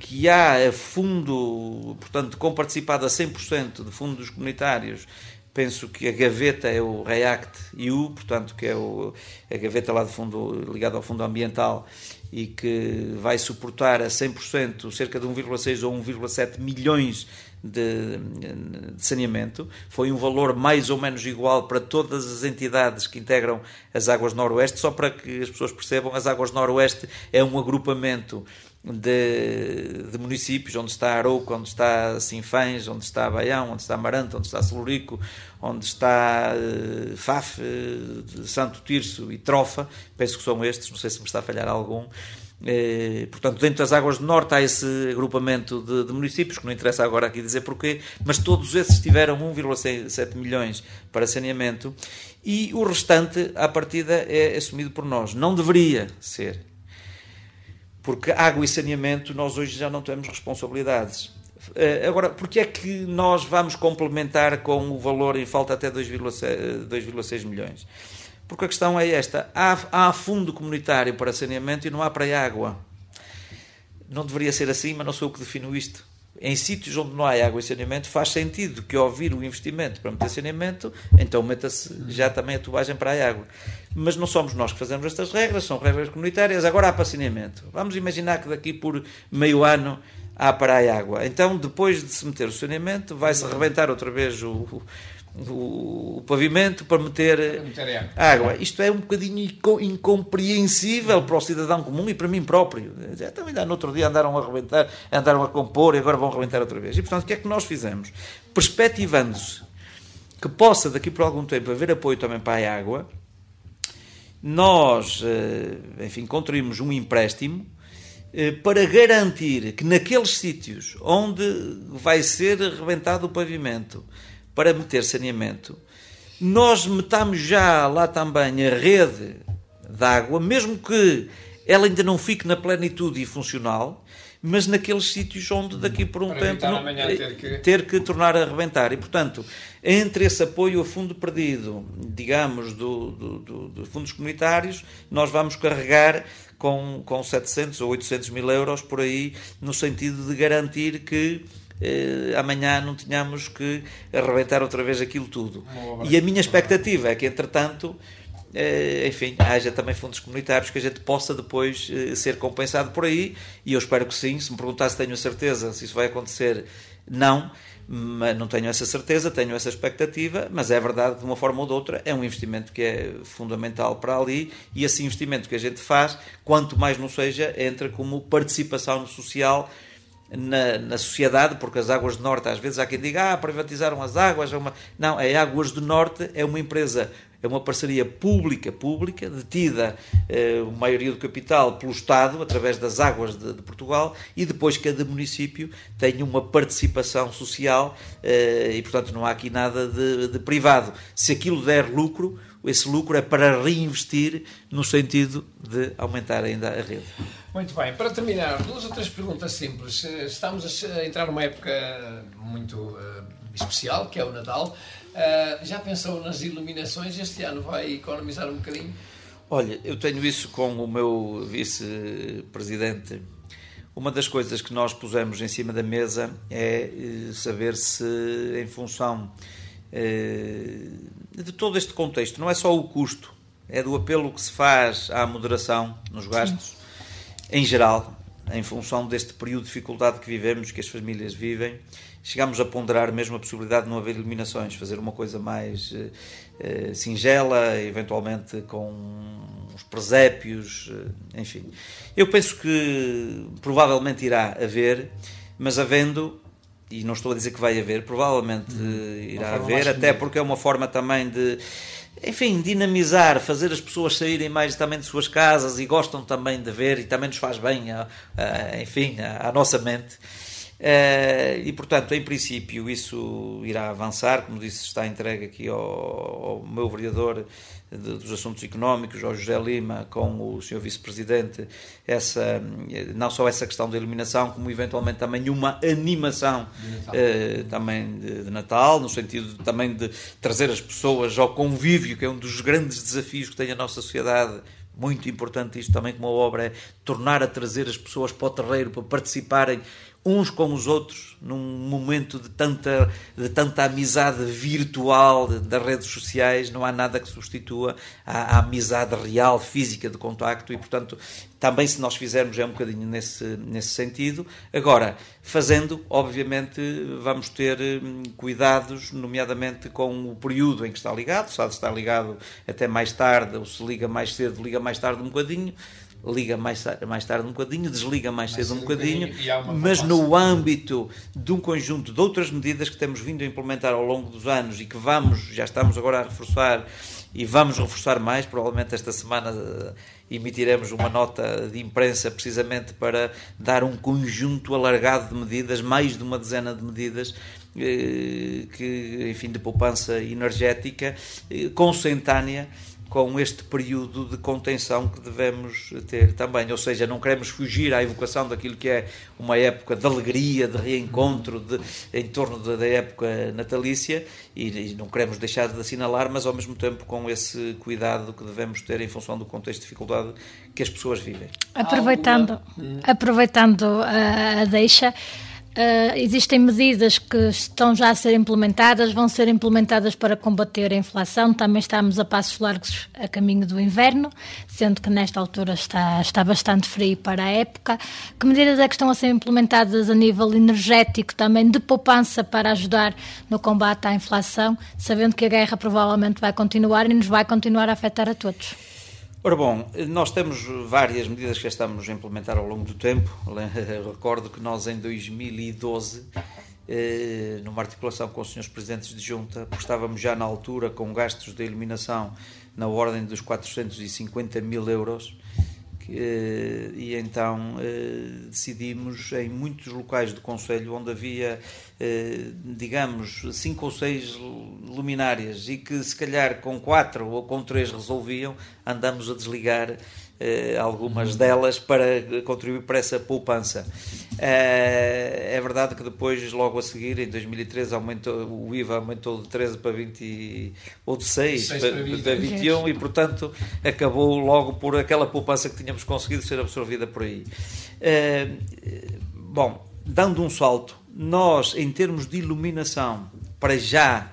S2: que há fundo, portanto, comparticipado a 100% de fundos comunitários penso que a gaveta é o React EU, portanto, que é o, a gaveta lá de fundo, ligada ao fundo ambiental e que vai suportar a 100% cerca de 1,6 ou 1,7 milhões de, de, saneamento. Foi um valor mais ou menos igual para todas as entidades que integram as Águas Noroeste, só para que as pessoas percebam, as Águas Noroeste é um agrupamento de, de, municípios, onde está Arouca, onde está Sinfãs, onde está Baião, onde está Maranta, onde está Celurico, onde está uh, Faf, uh, Santo Tirso e Trofa, penso que são estes, não sei se me está a falhar algum. Uh, portanto, dentro das Águas do Norte há esse agrupamento de, de, municípios, que não interessa agora aqui dizer porquê, mas todos esses tiveram 1,7 milhões para saneamento e o restante, à partida, é assumido por nós. Não deveria ser porque água e saneamento nós hoje já não temos responsabilidades. Eh, agora, porque é que nós vamos complementar com o valor em falta até 2,6 milhões? Porque a questão é esta: há, há fundo comunitário para saneamento e não há para água. Não deveria ser assim, mas não sou eu que defino isto em sítios onde não há água e saneamento, faz sentido que ouvir o investimento para meter saneamento, então meta-se já também a tubagem para a água. Mas não somos nós que fazemos estas regras, são regras comunitárias, agora há para saneamento. Vamos imaginar que daqui por meio ano há para a água. Então, depois de se meter o saneamento, vai-se rebentar outra vez o, o, o pavimento para meter,
S3: meter
S2: água. Isto é um bocadinho incompreensível para o cidadão comum e para mim próprio. Já também no outro dia andaram a arrebentar, andaram a compor e agora vão arrebentar outra vez. E portanto, o que é que nós fizemos? Perspectivando-se que possa daqui por algum tempo haver apoio também para a água, nós, eh, enfim, construímos um empréstimo eh, para garantir que naqueles sítios onde vai ser arrebentado o pavimento, para meter saneamento, nós metamos já lá também a rede de água, mesmo que ela ainda não fique na plenitude e funcional, mas naqueles sítios onde daqui por um
S3: para
S2: tempo
S3: não, ter, que...
S2: ter que tornar a arrebentar. E, portanto, entre esse apoio a fundo perdido, digamos, do, do, do, dos fundos comunitários, nós vamos carregar com, com 700 ou 800 mil euros por aí, no sentido de garantir que eh, amanhã não tínhamos que arrebentar outra vez aquilo tudo. E a minha expectativa é que, entretanto, eh, enfim, haja também fundos comunitários que a gente possa depois eh, ser compensado por aí, e eu espero que sim. Se me perguntar se tenho a certeza se isso vai acontecer, não. Mas não tenho essa certeza, tenho essa expectativa, mas é verdade que de uma forma ou de outra é um investimento que é fundamental para ali e esse investimento que a gente faz, quanto mais não seja, entra como participação social na, na, sociedade, porque as Águas do Norte, às vezes há quem diga, ah, privatizaram as águas. É uma... Não, a Águas do Norte é uma empresa, é uma parceria pública-pública, detida, eh, a maioria do capital, pelo Estado, através das águas de, de, Portugal, e depois cada município tem uma participação social eh, e, portanto, não há aqui nada de, de privado. Se aquilo der lucro, esse lucro é para reinvestir no sentido de aumentar ainda a rede.
S3: Muito bem, para terminar, duas ou três perguntas simples. Eh, estamos a entrar numa época muito uh, especial, que é o Natal. Uh, já pensou nas iluminações? Este ano vai economizar um bocadinho?
S2: Olha, eu tenho isso com o meu vice-presidente. Uma das coisas que nós pusemos em cima da mesa é saber se, em função de todo este contexto, não é só o custo, é do apelo que se faz à moderação nos gastos. Sim em geral, em função deste período de dificuldade que vivemos, que as famílias vivem, chegámos a ponderar mesmo a possibilidade de não haver eliminações, fazer uma coisa mais uh, uh, singela, eventualmente com uns presépios, uh, enfim. Eu penso que provavelmente irá haver, mas havendo, e não estou a dizer que vai haver, provavelmente hum, irá haver, até porque é uma forma também de enfim, dinamizar, fazer as pessoas saírem mais também de suas casas e gostam também de ver e também nos faz bem, a, a, enfim, à nossa mente. Uh, e, portanto, em princípio, isso irá avançar. Como disse, está entregue aqui ao, ao meu vereador de, dos Assuntos Económicos, ao José Lima, com o Sr. Vice-Presidente, essa, não só essa questão da iluminação, como eventualmente também uma animação uh, também de, de, Natal, no sentido de, também de trazer as pessoas ao convívio, que é um dos grandes desafios que tem a nossa sociedade muito importante isto também como a obra é tornar a trazer as pessoas para o terreiro para participarem uns com os outros num momento de tanta, de tanta amizade virtual das redes sociais, não há nada que substitua a, a, amizade real, física, de contacto e, portanto, também se nós fizermos é um bocadinho nesse, nesse sentido. Agora, fazendo, obviamente, vamos ter hum, cuidados, nomeadamente com o período em que está ligado, se está ligado até mais tarde, ou se liga mais cedo, liga mais tarde um bocadinho, liga mais, mais tarde um bocadinho, desliga mais, mais cedo um bocadinho, um mas no âmbito de um conjunto de outras medidas que temos vindo a implementar ao longo dos anos e que vamos, já estamos agora a reforçar e vamos reforçar mais, provavelmente esta semana eh, emitiremos uma nota de imprensa precisamente para dar um conjunto alargado de medidas, mais de uma dezena de medidas eh, que, enfim, de poupança energética, eh, consentânea com este período de contenção que devemos ter também. Ou seja, não queremos fugir à evocação daquilo que é uma época de alegria, de reencontro de, em torno da, da época natalícia e, e, não queremos deixar de assinalar, mas ao mesmo tempo com esse cuidado que devemos ter em função do contexto de dificuldade que as pessoas vivem.
S1: Aproveitando, aproveitando a, a deixa. Uh, existem medidas que estão já a ser implementadas, vão ser implementadas para combater a inflação. Também estamos a passos largos a caminho do inverno, sendo que nesta altura está, está bastante frio para a época. Que medidas é que estão a ser implementadas a nível energético, também de poupança para ajudar no combate à inflação, sabendo que a guerra provavelmente vai continuar e nos vai continuar a afetar a todos?
S2: Ora bom, nós temos várias medidas que já estamos a implementar ao longo do tempo. *laughs* Recordo que nós em 2012, eh, numa articulação com os senhores presidentes de junta, estávamos já na altura com gastos de eliminação na ordem dos 450 mil euros e então eh, decidimos em muitos locais do Conselho onde havia, eh, digamos, cinco ou seis luminárias e que se calhar com quatro ou com três resolviam, andamos a desligar eh, algumas delas para contribuir para essa poupança. Eh, é verdade que depois, logo a seguir, em 2013, aumentou, o IVA aumentou de 13 para 20, ou de 6, 6 para, 20. para 21 e, portanto, acabou logo por aquela poupança que tínhamos conseguido ser absorvida por aí. Eh, bom, dando um salto, nós, em termos de iluminação, para já,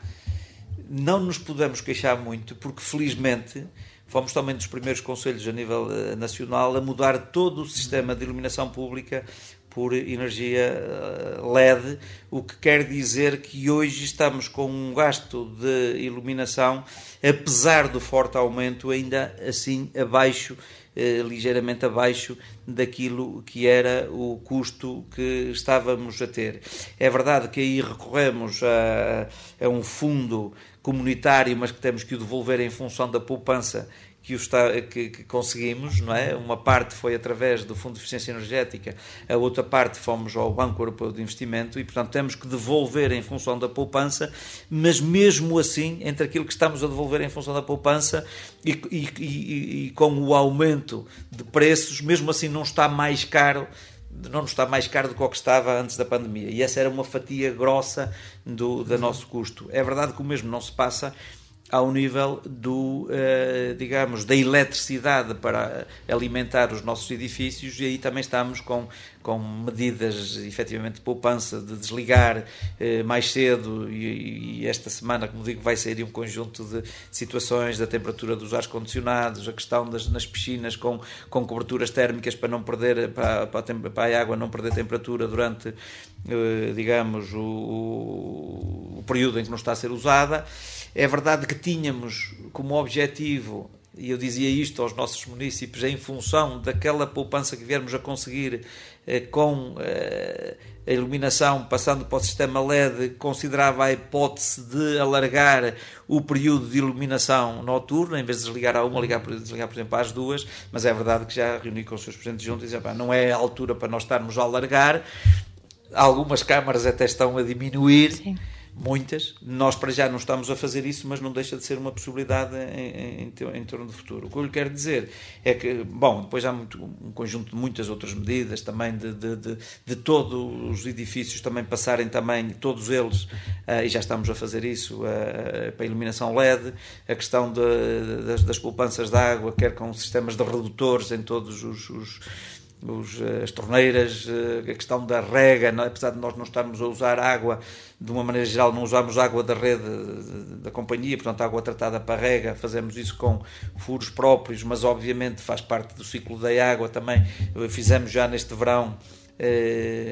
S2: não nos podemos queixar muito, porque felizmente fomos também dos primeiros conselhos a nível uh, nacional a mudar todo o sistema de iluminação pública por energia uh, LED, o que quer dizer que hoje estamos com um gasto de iluminação, apesar do forte aumento, ainda assim abaixo uh, ligeiramente abaixo daquilo que era o custo que estávamos a ter. É verdade que aí recorremos a, a um fundo comunitário, mas que temos que o devolver em função da poupança que, está, que, que, conseguimos, não é? Uma parte foi através do Fundo de Eficiência Energética, a outra parte fomos ao Banco Europeu de Investimento e, portanto, temos que devolver em função da poupança, mas mesmo assim, entre aquilo que estamos a devolver em função da poupança e, e, e, e com o aumento de preços, mesmo assim não está mais caro não está mais caro do que o que estava antes da pandemia. E essa era uma fatia grossa do, do nosso custo. É verdade que o mesmo não se passa ao nível do, uh, digamos, da eletricidade para alimentar os nossos edifícios e aí também estamos com, com medidas efetivamente de poupança, de desligar uh, mais cedo e, e, esta semana, como digo, vai sair um conjunto de situações da temperatura dos ar condicionados, a questão das nas piscinas com, com coberturas térmicas para não perder, para, para, a, para a água não perder temperatura durante, uh, digamos, o, o período em que não está a ser usada. É verdade que tínhamos como objetivo, e eu dizia isto aos nossos municípios, em função daquela poupança que viermos a conseguir eh, com eh, a iluminação passando para o sistema LED, considerava a hipótese de alargar o período de iluminação noturna, em vez de desligar a uma, ligar, desligar, por exemplo, às duas, mas é verdade que já reuni com os seus presidentes juntos e dizem, não é a altura para nós estarmos a alargar, algumas câmaras até estão a diminuir. Sim muitas. Nós, para já, não estamos a fazer isso, mas não deixa de ser uma possibilidade em, em, em torno do futuro. O que eu lhe quero dizer é que, bom, depois há muito, um conjunto de muitas outras medidas também de, de, de, de todos os edifícios também passarem também, todos eles, uh, e já estamos a fazer isso, uh, para a iluminação LED, a questão de, das, das poupanças de água, quer com sistemas de redutores em todos os, os os, eh, as torneiras, eh, a questão da rega, não, apesar de nós não estarmos a usar água, de uma maneira geral, não usamos água da rede da companhia, portanto, água tratada para rega, fazemos isso com furos próprios, mas obviamente faz parte do ciclo da água também. Fizemos já neste verão eh,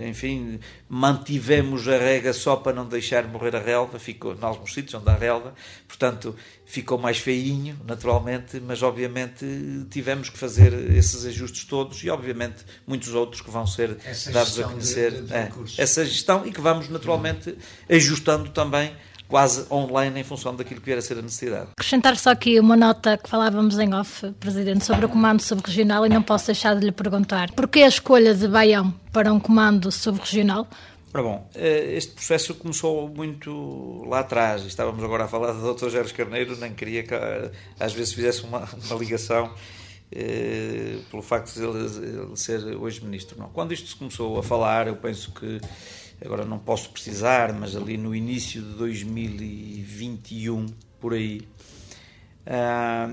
S2: enfim, mantivemos a rega só para não deixar morrer a relva, ficou em alguns sítios onde há relva, portanto ficou mais feinho, naturalmente, mas obviamente tivemos que fazer esses ajustes todos e obviamente muitos outros que vão ser essa dados a conhecer. De, de é, essa gestão e que vamos naturalmente ajustando também quase online em função daquilo que vier a ser a necessidade.
S1: Acrescentar só aqui uma nota que falávamos em off, Presidente, sobre o comando subregional e não posso deixar de lhe perguntar porquê a escolha de Baião para um comando subregional?
S2: Ora bom, eh, este processo começou muito lá atrás. Estávamos agora a falar do Dr. Jair Carneiro, nem queria que eh, às vezes fizesse uma, uma ligação eh, pelo facto de ele, ele, ser hoje ministro. Não. Quando isto se começou a falar, eu penso que agora não posso precisar, mas ali no início de 2021, por aí, ah,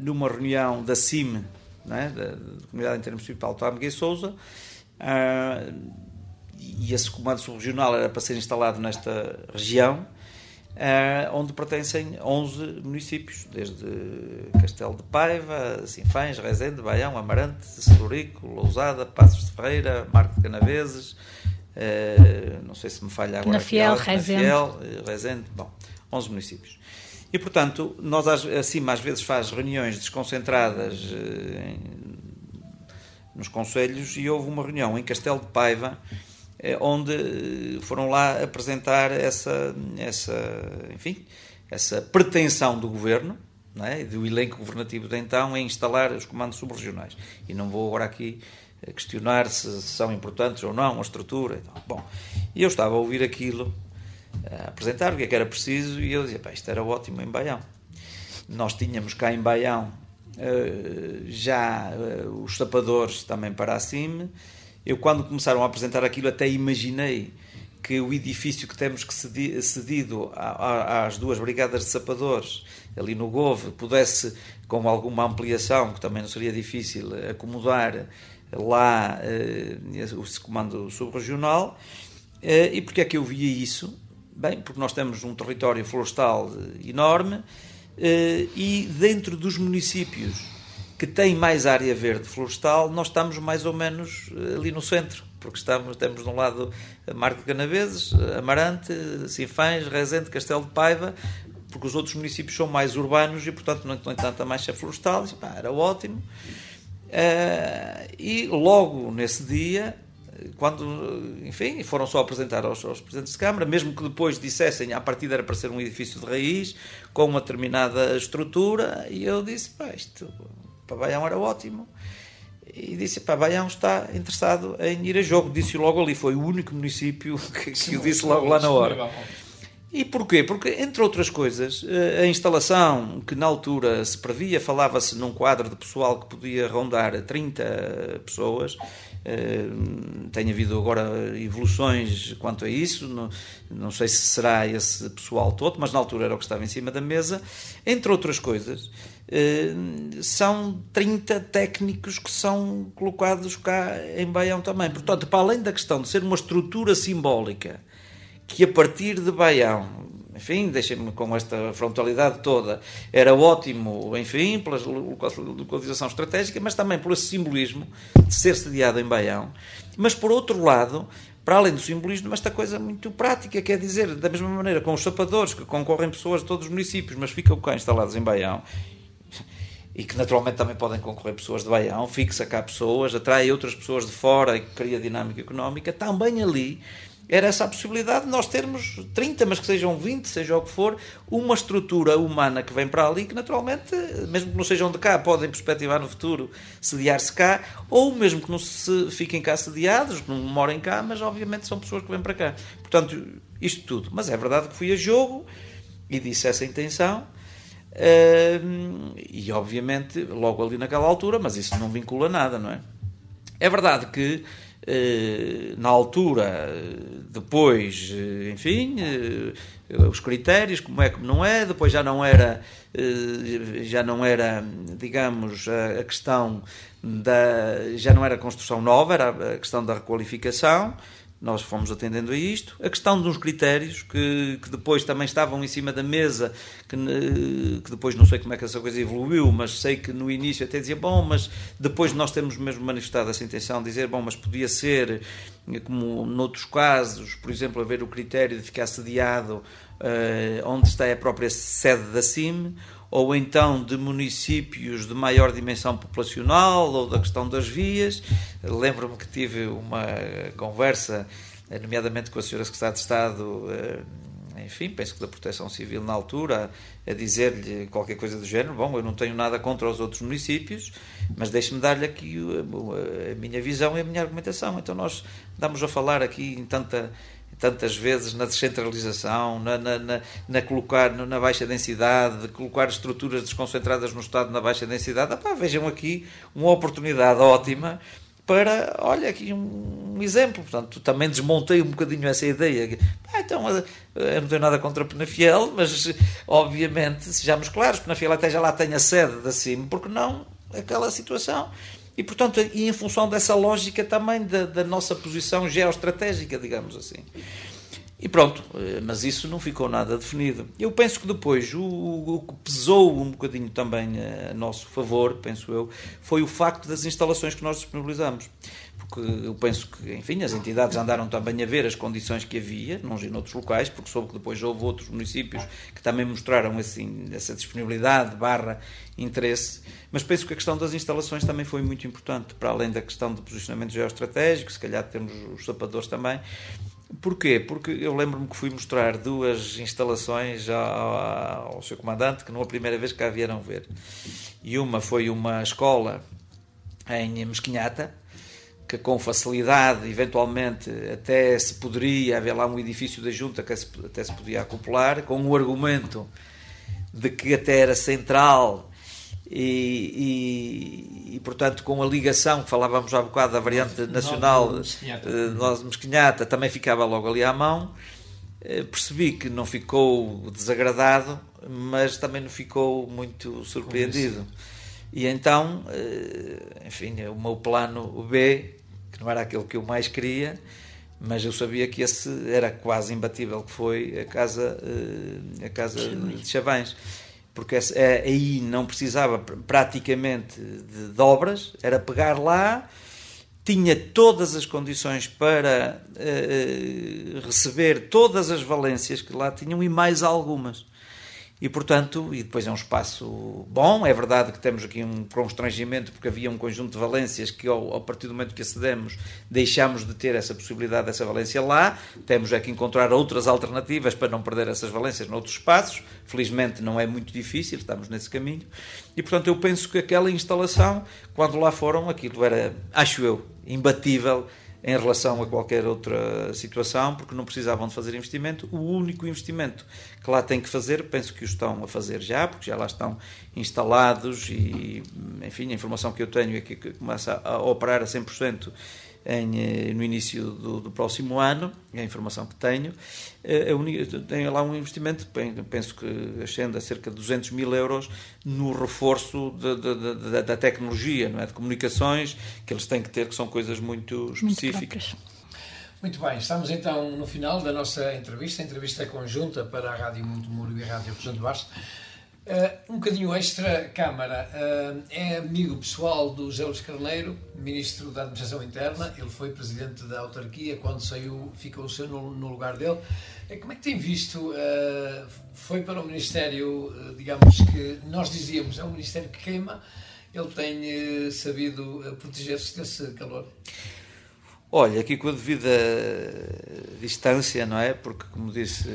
S2: numa reunião da CIM, né, da, Comunidade Intermunicipal Tom e Souza, ah, e esse comando subregional era para ser instalado nesta região, ah, onde pertencem 11 municípios, desde Castelo de Paiva, Sinfães, Rezende, Baião, Amarante, Celurico, Lousada, Passos de Ferreira, Marco de Canaveses, Uh, não sei se me falha agora.
S1: Na Fiel, Rezende. Fiel,
S2: eh, Rezende, bom, 11 municípios. E, portanto, nós assim às vezes faz reuniões desconcentradas uh, nos conselhos e houve uma reunião em Castelo de Paiva uh, onde foram lá apresentar essa, essa, enfim, essa pretensão do governo, é? do elenco governativo de então, em instalar os comandos subregionais. E não vou agora aqui questionar se são importantes ou não, a estrutura e tal. Bom, e eu estava a ouvir aquilo, a apresentar o que, é que era preciso, e eu dizia, pá, isto era ótimo em Baião. Nós tínhamos cá em Baião uh, já uh, os sapadores também para acima. Eu, quando começaram a apresentar aquilo, até imaginei que o edifício que temos que cedi, cedido às duas brigadas de sapadores ali no Gove pudesse, com alguma ampliação, que também não seria difícil, acomodar lá uh, o comando subregional. Uh, e porquê é que eu via isso? Bem, porque nós temos um território florestal enorme uh, e dentro dos municípios que têm mais área verde florestal, nós estamos mais ou menos ali no centro, porque estamos, temos de um lado Marco de Canaveses, Amarante, Sinfães, Rezende, Castelo de Paiva, porque os outros municípios são mais urbanos e, portanto, não têm tanta mancha florestal. E, pá, era ótimo. Uh, e logo nesse dia, quando, enfim, foram só apresentar aos, aos, presidentes de Câmara, mesmo que depois dissessem a partida era para ser um edifício de raiz, com uma determinada estrutura, e eu disse, pá, isto para Baião era ótimo. E disse, pá, Baião está interessado em ir a jogo. Disse logo ali, foi o único município *laughs* que, que o disse logo lá na hora. E porquê? Porque, entre outras coisas, eh, a instalação que na altura se previa, falava-se num quadro de pessoal que podia rondar 30 pessoas, Uh, tem havido agora evoluções quanto a isso, não, sei se será esse pessoal todo, mas na altura era o que estava em cima da mesa. Entre outras coisas, uh, são 30 técnicos que são colocados cá em Baião também. Portanto, para além da questão de ser uma estrutura simbólica que a partir de Baião enfim, deixem-me com esta frontalidade toda, era ótimo, enfim, pela localização estratégica, mas também pelo simbolismo de ser sediado em Baião. Mas, por outro lado, para além do simbolismo, esta coisa muito prática, quer dizer, da mesma maneira com os sapadores, que concorrem pessoas de todos os municípios, mas ficam cá instalados em Baião, e que naturalmente também podem concorrer pessoas de Baião, fixa cá pessoas, atrai outras pessoas de fora e cria dinâmica económica, também ali era essa a possibilidade de nós termos 30, mas que sejam 20, seja o que for, uma estrutura humana que vem para ali, que naturalmente, mesmo que não sejam de cá, podem perspectivar no futuro sediar-se cá, ou mesmo que não se fiquem cá sediados, não morem cá, mas obviamente são pessoas que vêm para cá. Portanto, isto tudo. Mas é verdade que fui a jogo e disse essa intenção. Uh, e obviamente, logo ali naquela altura, mas isso não vincula nada, não é? É verdade que na altura, depois, eh, enfim, eh, os critérios, como é, como não é, depois já não era, já não era, digamos, a questão da, já não era construção nova, era a questão da requalificação, nós fomos atendendo a isto. A questão dos critérios, que, que depois também estavam em cima da mesa, que, que, depois não sei como é que essa coisa evoluiu, mas sei que no início até dizia, bom, mas depois nós temos mesmo manifestado essa intenção, de dizer, bom, mas podia ser, como noutros casos, por exemplo, haver o critério de ficar sediado uh, onde está a própria sede da CIM, ou então de municípios de maior dimensão populacional, ou da questão das vias. Lembro-me que tive uma conversa, nomeadamente com a senhora Secretária de Estado, eh, enfim, penso que da Proteção Civil na altura, a dizer-lhe qualquer coisa do género. Bom, eu não tenho nada contra os outros municípios, mas deixe-me dar-lhe aqui a minha visão e a minha argumentação. Então nós damos a falar aqui em tanta tantas vezes na descentralização, na, na, na, na colocar na baixa densidade, de colocar estruturas desconcentradas no Estado na baixa densidade. Epá, vejam aqui uma oportunidade ótima para, olha, aqui um, um, exemplo. Portanto, também desmontei um bocadinho essa ideia. Ah, então, eh, eu não tenho nada contra Penafiel, mas, obviamente, sejamos claros, Penafiel até já lá tem a sede da CIM, porque não aquela situação. E, portanto, e em função dessa lógica também da, da nossa posição geoestratégica, digamos assim. E pronto, eh, mas isso não ficou nada definido. Eu penso que depois o, o que pesou um bocadinho também a nosso favor, penso eu, foi o facto das instalações que nós disponibilizamos porque eu penso que, enfim, as entidades andaram também a ver as condições que havia, não em outros locais, porque soube que depois houve outros municípios que também mostraram assim, essa disponibilidade barra interesse, mas penso que a questão das instalações também foi muito importante, para além da questão do posicionamento geoestratégico, se calhar temos os sapadores também. Porquê? Porque eu lembro-me que fui mostrar duas instalações ao, ao seu comandante, que não é a primeira vez que cá vieram ver. E uma foi uma escola em Mesquinhata, que com facilidade, eventualmente, até se poderia haver lá um edifício da junta que até se podia acoplar, com o argumento de que até era central e, e, e, portanto com a ligação que falávamos há bocado da variante nacional nós Mesquinhata também ficava logo ali à mão. Eh, percebi que não ficou desagradado mas também não ficou muito surpreendido. E então eh, enfim o meu plano B que não era aquele que eu mais queria, mas eu sabia que esse era quase imbatível, que foi a casa, eh, a casa de Chavães. Porque é, aí não precisava praticamente de, de obras, era pegar lá, tinha todas as condições para uh, receber todas as valências que lá tinham e mais algumas. E, portanto, e depois é um espaço bom. É verdade que temos aqui um constrangimento, porque havia um conjunto de valências que, ao, ao partir do momento que acedemos, deixámos de ter essa possibilidade dessa valência lá. Temos é que encontrar outras alternativas para não perder essas valências noutros espaços. Felizmente não é muito difícil, estamos nesse caminho. E, portanto, eu penso que aquela instalação, quando lá foram, aquilo era, acho eu, imbatível em relação a qualquer outra situação, porque não precisavam de fazer investimento. O único investimento que lá têm que fazer, penso que o estão a fazer já, porque já lá estão instalados e, enfim, a informação que eu tenho é que começa a operar a 100% em, no início do, do, próximo ano, é a informação que tenho. Tem lá um investimento, penso que ascende a cerca de 200 mil euros no reforço de, de, de, da tecnologia, não é? de comunicações, que eles têm que ter, que são coisas muito específicas.
S3: Muito muito bem, estamos então no final da nossa entrevista, a entrevista conjunta para a Rádio Monte Muro e a Rádio Região Bastos. Uh, um bocadinho extra, Câmara. Uh, é amigo pessoal do José Luís Carneiro, Ministro da Administração Interna. Ele foi Presidente da autarquia quando saiu, ficou o seu no, no lugar dele. Uh, como é que tem visto? foi para o Ministério, digamos que nós dizíamos, é um Ministério que queima. Ele tem sabido proteger-se desse calor?
S2: Olha, aqui com a devida distância, não é? Porque, como disse,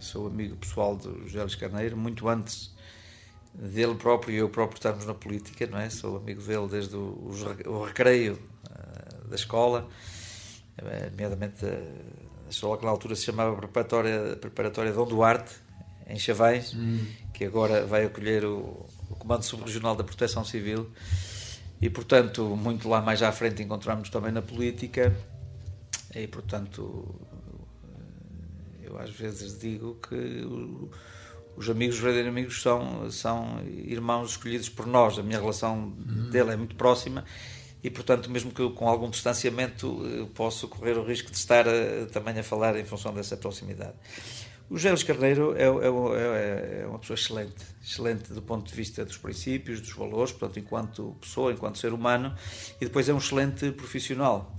S2: sou amigo pessoal do José Luís Carneiro, muito antes dele próprio e eu próprio estarmos na política, não é? Sou amigo dele desde o, o recreio uh, da escola, uh, nomeadamente a, escola que na altura se chamava Preparatória, Preparatória Dom Duarte, em Chavães, hum. que agora vai acolher o, o Comando Subregional da Proteção Civil e portanto muito lá mais à frente encontramos também na política e portanto às vezes digo que os amigos, os verdadeiros amigos são, são irmãos escolhidos por nós, a minha relação uhum. dele é muito próxima e portanto mesmo que eu, com algum distanciamento posso correr o risco de estar a, eh, também a falar em função dessa proximidade. O Gélis Carneiro é, é, é, é, uma pessoa excelente, excelente do ponto de vista dos princípios, dos valores, portanto, enquanto pessoa, enquanto ser humano, e depois é um excelente profissional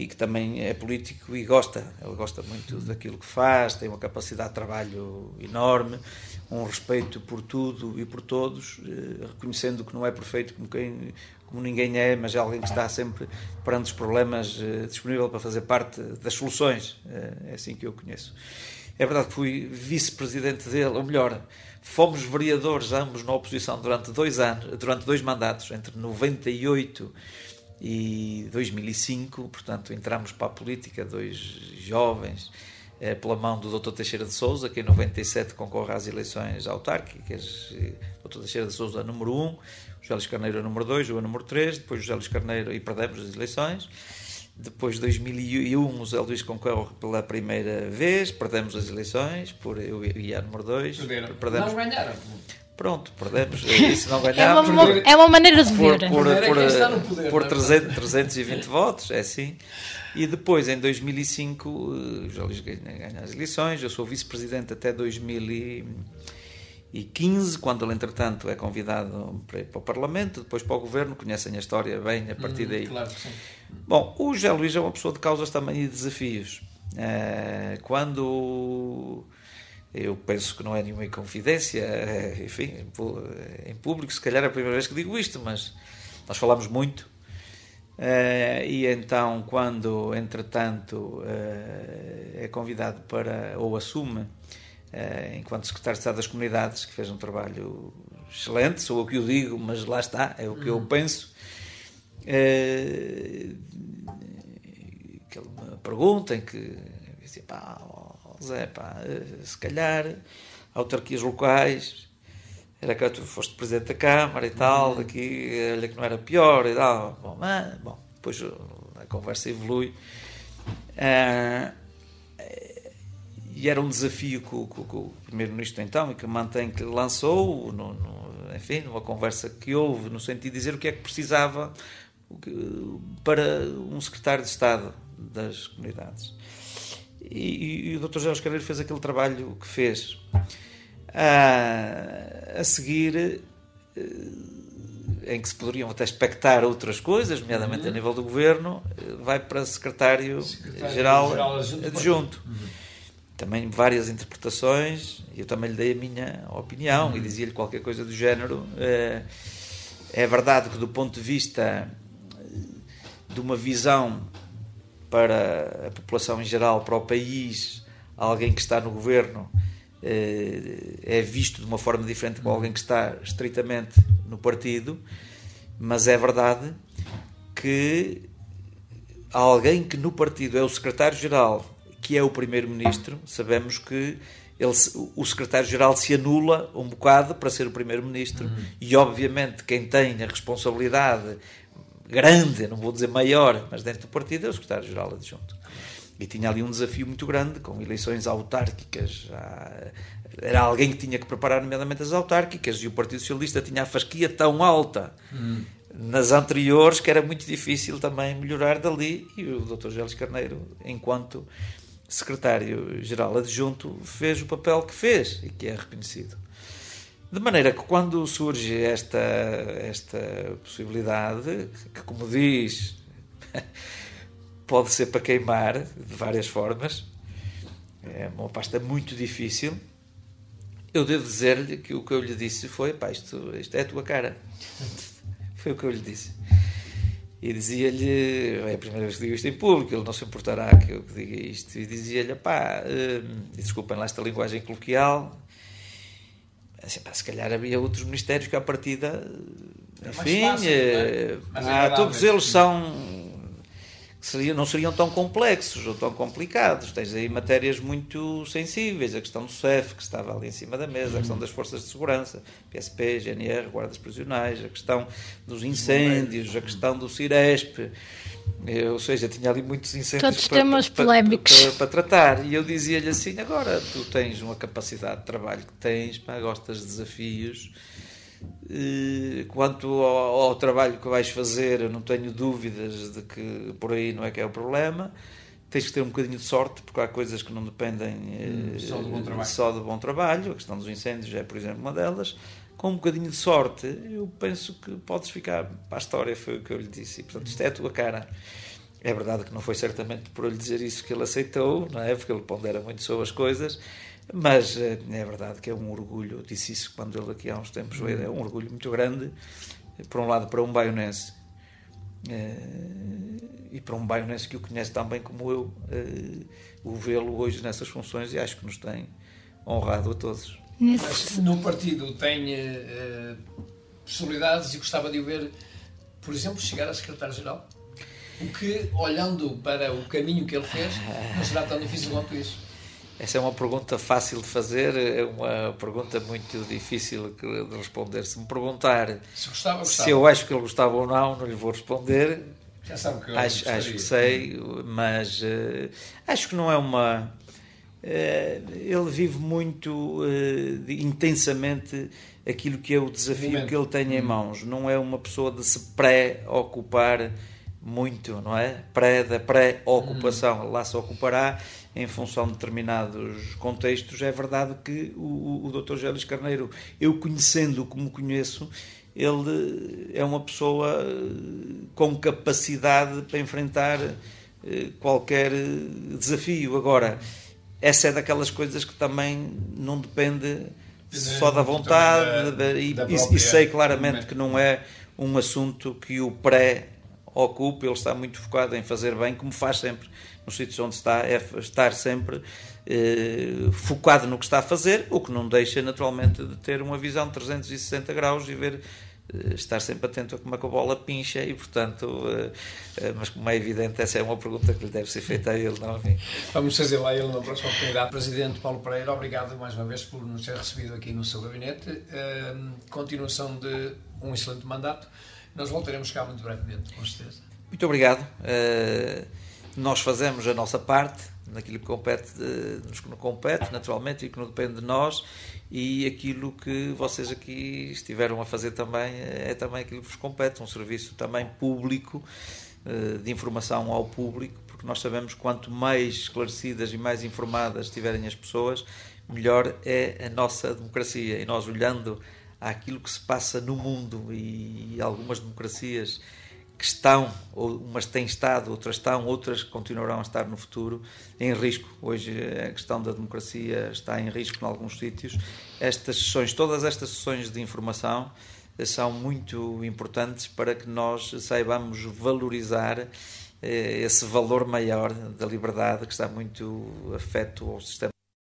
S2: e que também é político e gosta, ele gosta muito daquilo que faz, tem uma capacidade de trabalho enorme, um respeito por tudo e por todos, eh, reconhecendo que não é perfeito como, quem, como ninguém é, mas é alguém que está sempre perante os problemas eh, disponível para fazer parte das soluções, eh, é assim que eu conheço. É verdade que fui vice-presidente dele, ou melhor, fomos vereadores ambos na oposição durante dois anos, durante dois mandatos, entre 98 e 2005, portanto entramos para a política, dois jovens, eh, pela mão do Dr. Teixeira de Souza, que em 97 concorre às eleições autárquicas, Dr. Teixeira de Souza número 1, José Luís Carneiro número 2, o número 3, depois José Luís Carneiro, e perdemos as eleições, depois de 2001, o Zé Luís concorre pela primeira vez, perdemos as eleições, por eu e a número 2.
S3: Perdemos. Não ganharam.
S2: Pronto, perdemos. *laughs* Isso não ganhámos.
S1: É uma, é uma maneira de ver.
S2: Por, por, por, poder, por 300, 320 votos, é assim. E depois, em 2005, o José Luís ganha as eleições. Eu sou vice-presidente até 2000 e 15, quando ele, entretanto, é convidado para ir para o Parlamento, depois para o Governo, conhecem a história bem a partir hum, daí.
S3: Claro que sim.
S2: Bom, o José Luís é uma pessoa de causas também e desafios. Eh, quando eu penso que não é nenhuma inconfidência, eh, enfim, em público, se calhar é a primeira vez que digo isto, mas nós falamos muito. Uh, e então, quando entretanto é convidado para, ou assume eh, enquanto secretário de Estado das Comunidades, que fez um trabalho excelente, sou eu que o digo, mas lá está, é o que eu uhum. penso. Eh, que ele me pergunta em que disse, Zé, pá, eh, se calhar autarquias locais era que tu foste presidente da Câmara e tal, uhum. aqui, olha que não era pior e tal. Bom, mas, bom depois a conversa evolui. Uh, e era um desafio que, que, que o Primeiro-Ministro então, e que mantém que lançou, no, no, enfim, numa conversa que houve, no sentido de dizer o que é que precisava para um secretário de Estado das comunidades. E, e o Dr. Jorge Carneiro fez aquele trabalho que fez. Ah, a seguir, eh, em que se poderiam até expectar outras coisas, nomeadamente uhum. a nível do governo, eh, vai para secretário-geral adjunto. adjunto. Uhum também várias interpretações, eu também lhe dei a minha opinião uhum. e dizia-lhe qualquer coisa do género. É, é verdade que, do ponto de vista de uma visão para a população em geral, para o país, alguém que está no governo é, é visto de uma forma diferente com alguém que está estritamente no partido, mas é verdade que alguém que no partido é o secretário-geral que é o primeiro-ministro, sabemos que ele, o secretário-geral se anula um bocado para ser o primeiro-ministro uhum. e, obviamente, quem tem a responsabilidade grande, não vou dizer maior, mas dentro do partido é o secretário-geral adjunto. E tinha ali um desafio muito grande, com eleições autárquicas. Era alguém que tinha que preparar, nomeadamente, as autárquicas, e o Partido Socialista tinha a fasquia tão alta hum. nas anteriores que era muito difícil também melhorar dali. E o Dr. Gélis Carneiro, enquanto secretário-geral adjunto, fez o papel que fez e que é reconhecido. De maneira que quando surge esta, esta possibilidade, que como diz, *laughs* pode ser para queimar de várias formas, é uma pasta muito difícil, eu devo dizer-lhe que o que eu lhe disse foi: pá, isto, isto é a tua cara. *laughs* foi o que eu lhe disse. E dizia-lhe, é a primeira vez que digo isto em público, ele não se importará que eu diga isto, e dizia-lhe, pá, hum, desculpem lá esta linguagem coloquial, assim, pá, se calhar havia outros ministérios que à partida, enfim, fácil, é? ah, todos eles são seriam, não seriam tão complexos ou tão complicados. Tens aí matérias muito sensíveis, a questão do CEF, que estava ali em cima da mesa, a questão das forças de segurança, PSP, GNR, guardas prisionais, a questão dos incêndios, a questão do CIRESP. ou seja, tinha ali muitos incêndios
S1: Todos para, temas para, polémicos.
S2: Para, para, tratar. E eu dizia-lhe assim: agora tu tens uma capacidade de trabalho que tens, pá, gostas de desafios eh, quanto ao, ao, trabalho que vais fazer, eu não tenho dúvidas de que por aí não é que é o problema. Tens que ter um bocadinho de sorte, porque há coisas que não dependem hum,
S3: só, do bom trabalho.
S2: só do bom trabalho. A questão dos incêndios é, por exemplo, uma delas. Com um bocadinho de sorte, eu penso que podes ficar para a história, foi o que eu lhe disse. E, portanto, isto é a tua cara. É verdade que não foi certamente por eu lhe dizer isso que ele aceitou, não é? Porque ele pondera muito sobre as coisas mas eh, é verdade que é um orgulho, eu disse isso quando ele aqui há uns tempos veio, é um orgulho muito grande, por um lado, para um baionense, eh, e para um baionense que o conhece tão bem como eu, eh, o vê-lo hoje nessas funções, e acho que nos tem honrado a todos.
S3: No partido tem possibilidades e gostava de o ver, por exemplo, chegar a secretário-geral? O que, olhando para o caminho que ele fez, não será tão difícil quanto isso.
S2: Essa é uma pergunta fácil de fazer, é uma pergunta muito difícil de responder. Se me perguntar
S3: se, gostava,
S2: se eu acho que ele gostava ou não, não lhe vou responder.
S3: Já sabe que eu
S2: acho, acho que sei, mas uh, acho que não é uma. Uh, ele vive muito uh, intensamente aquilo que é o desafio que ele tem em hum. mãos. Não é uma pessoa de se pré-ocupar muito, não é? Pré da pré-ocupação. Hum. Lá se ocupará em função de determinados contextos, é verdade que o, o Dr. Gélis Carneiro, eu conhecendo como conheço, ele é uma pessoa eh, com capacidade para enfrentar eh, qualquer desafio. Agora, essa é daquelas coisas que também não depende só da vontade da, e, da e, sei claramente que não é um assunto que o pré ocupa, ele está muito focado em fazer bem, como faz sempre nos sítios onde está, é estar sempre eh, focado no que está a fazer, o que não deixa naturalmente de ter uma visão de 360 graus e ver eh, estar sempre atento a como é que a bola pincha e, portanto, eh, eh, mas como é evidente, essa é uma pergunta que lhe deve ser feita a ele, não a mim.
S3: Vamos fazer lá ele na próxima oportunidade. Presidente Paulo Pereira, obrigado mais uma vez por nos ter recebido aqui no seu gabinete. continuação de um excelente mandato. Nós voltaremos cá muito brevemente, com certeza.
S2: Muito obrigado. Nós fazemos a nossa parte naquilo que compete, nos compete, naturalmente, e que não depende de nós, e aquilo que vocês aqui estiveram a fazer também é também aquilo que vos compete, um serviço também público, eh, de informação ao público, porque nós sabemos quanto mais esclarecidas e mais informadas estiverem as pessoas, melhor é a nossa democracia. E nós olhando àquilo que se passa no mundo e algumas democracias que estão, umas têm estado, outras estão, outras continuarão a estar no futuro em risco. Hoje a questão da democracia está em risco em alguns sítios. Estas sessões, todas estas sessões de informação eh, são muito importantes para que nós saibamos valorizar eh, esse valor maior da liberdade que está muito afeto ao sistema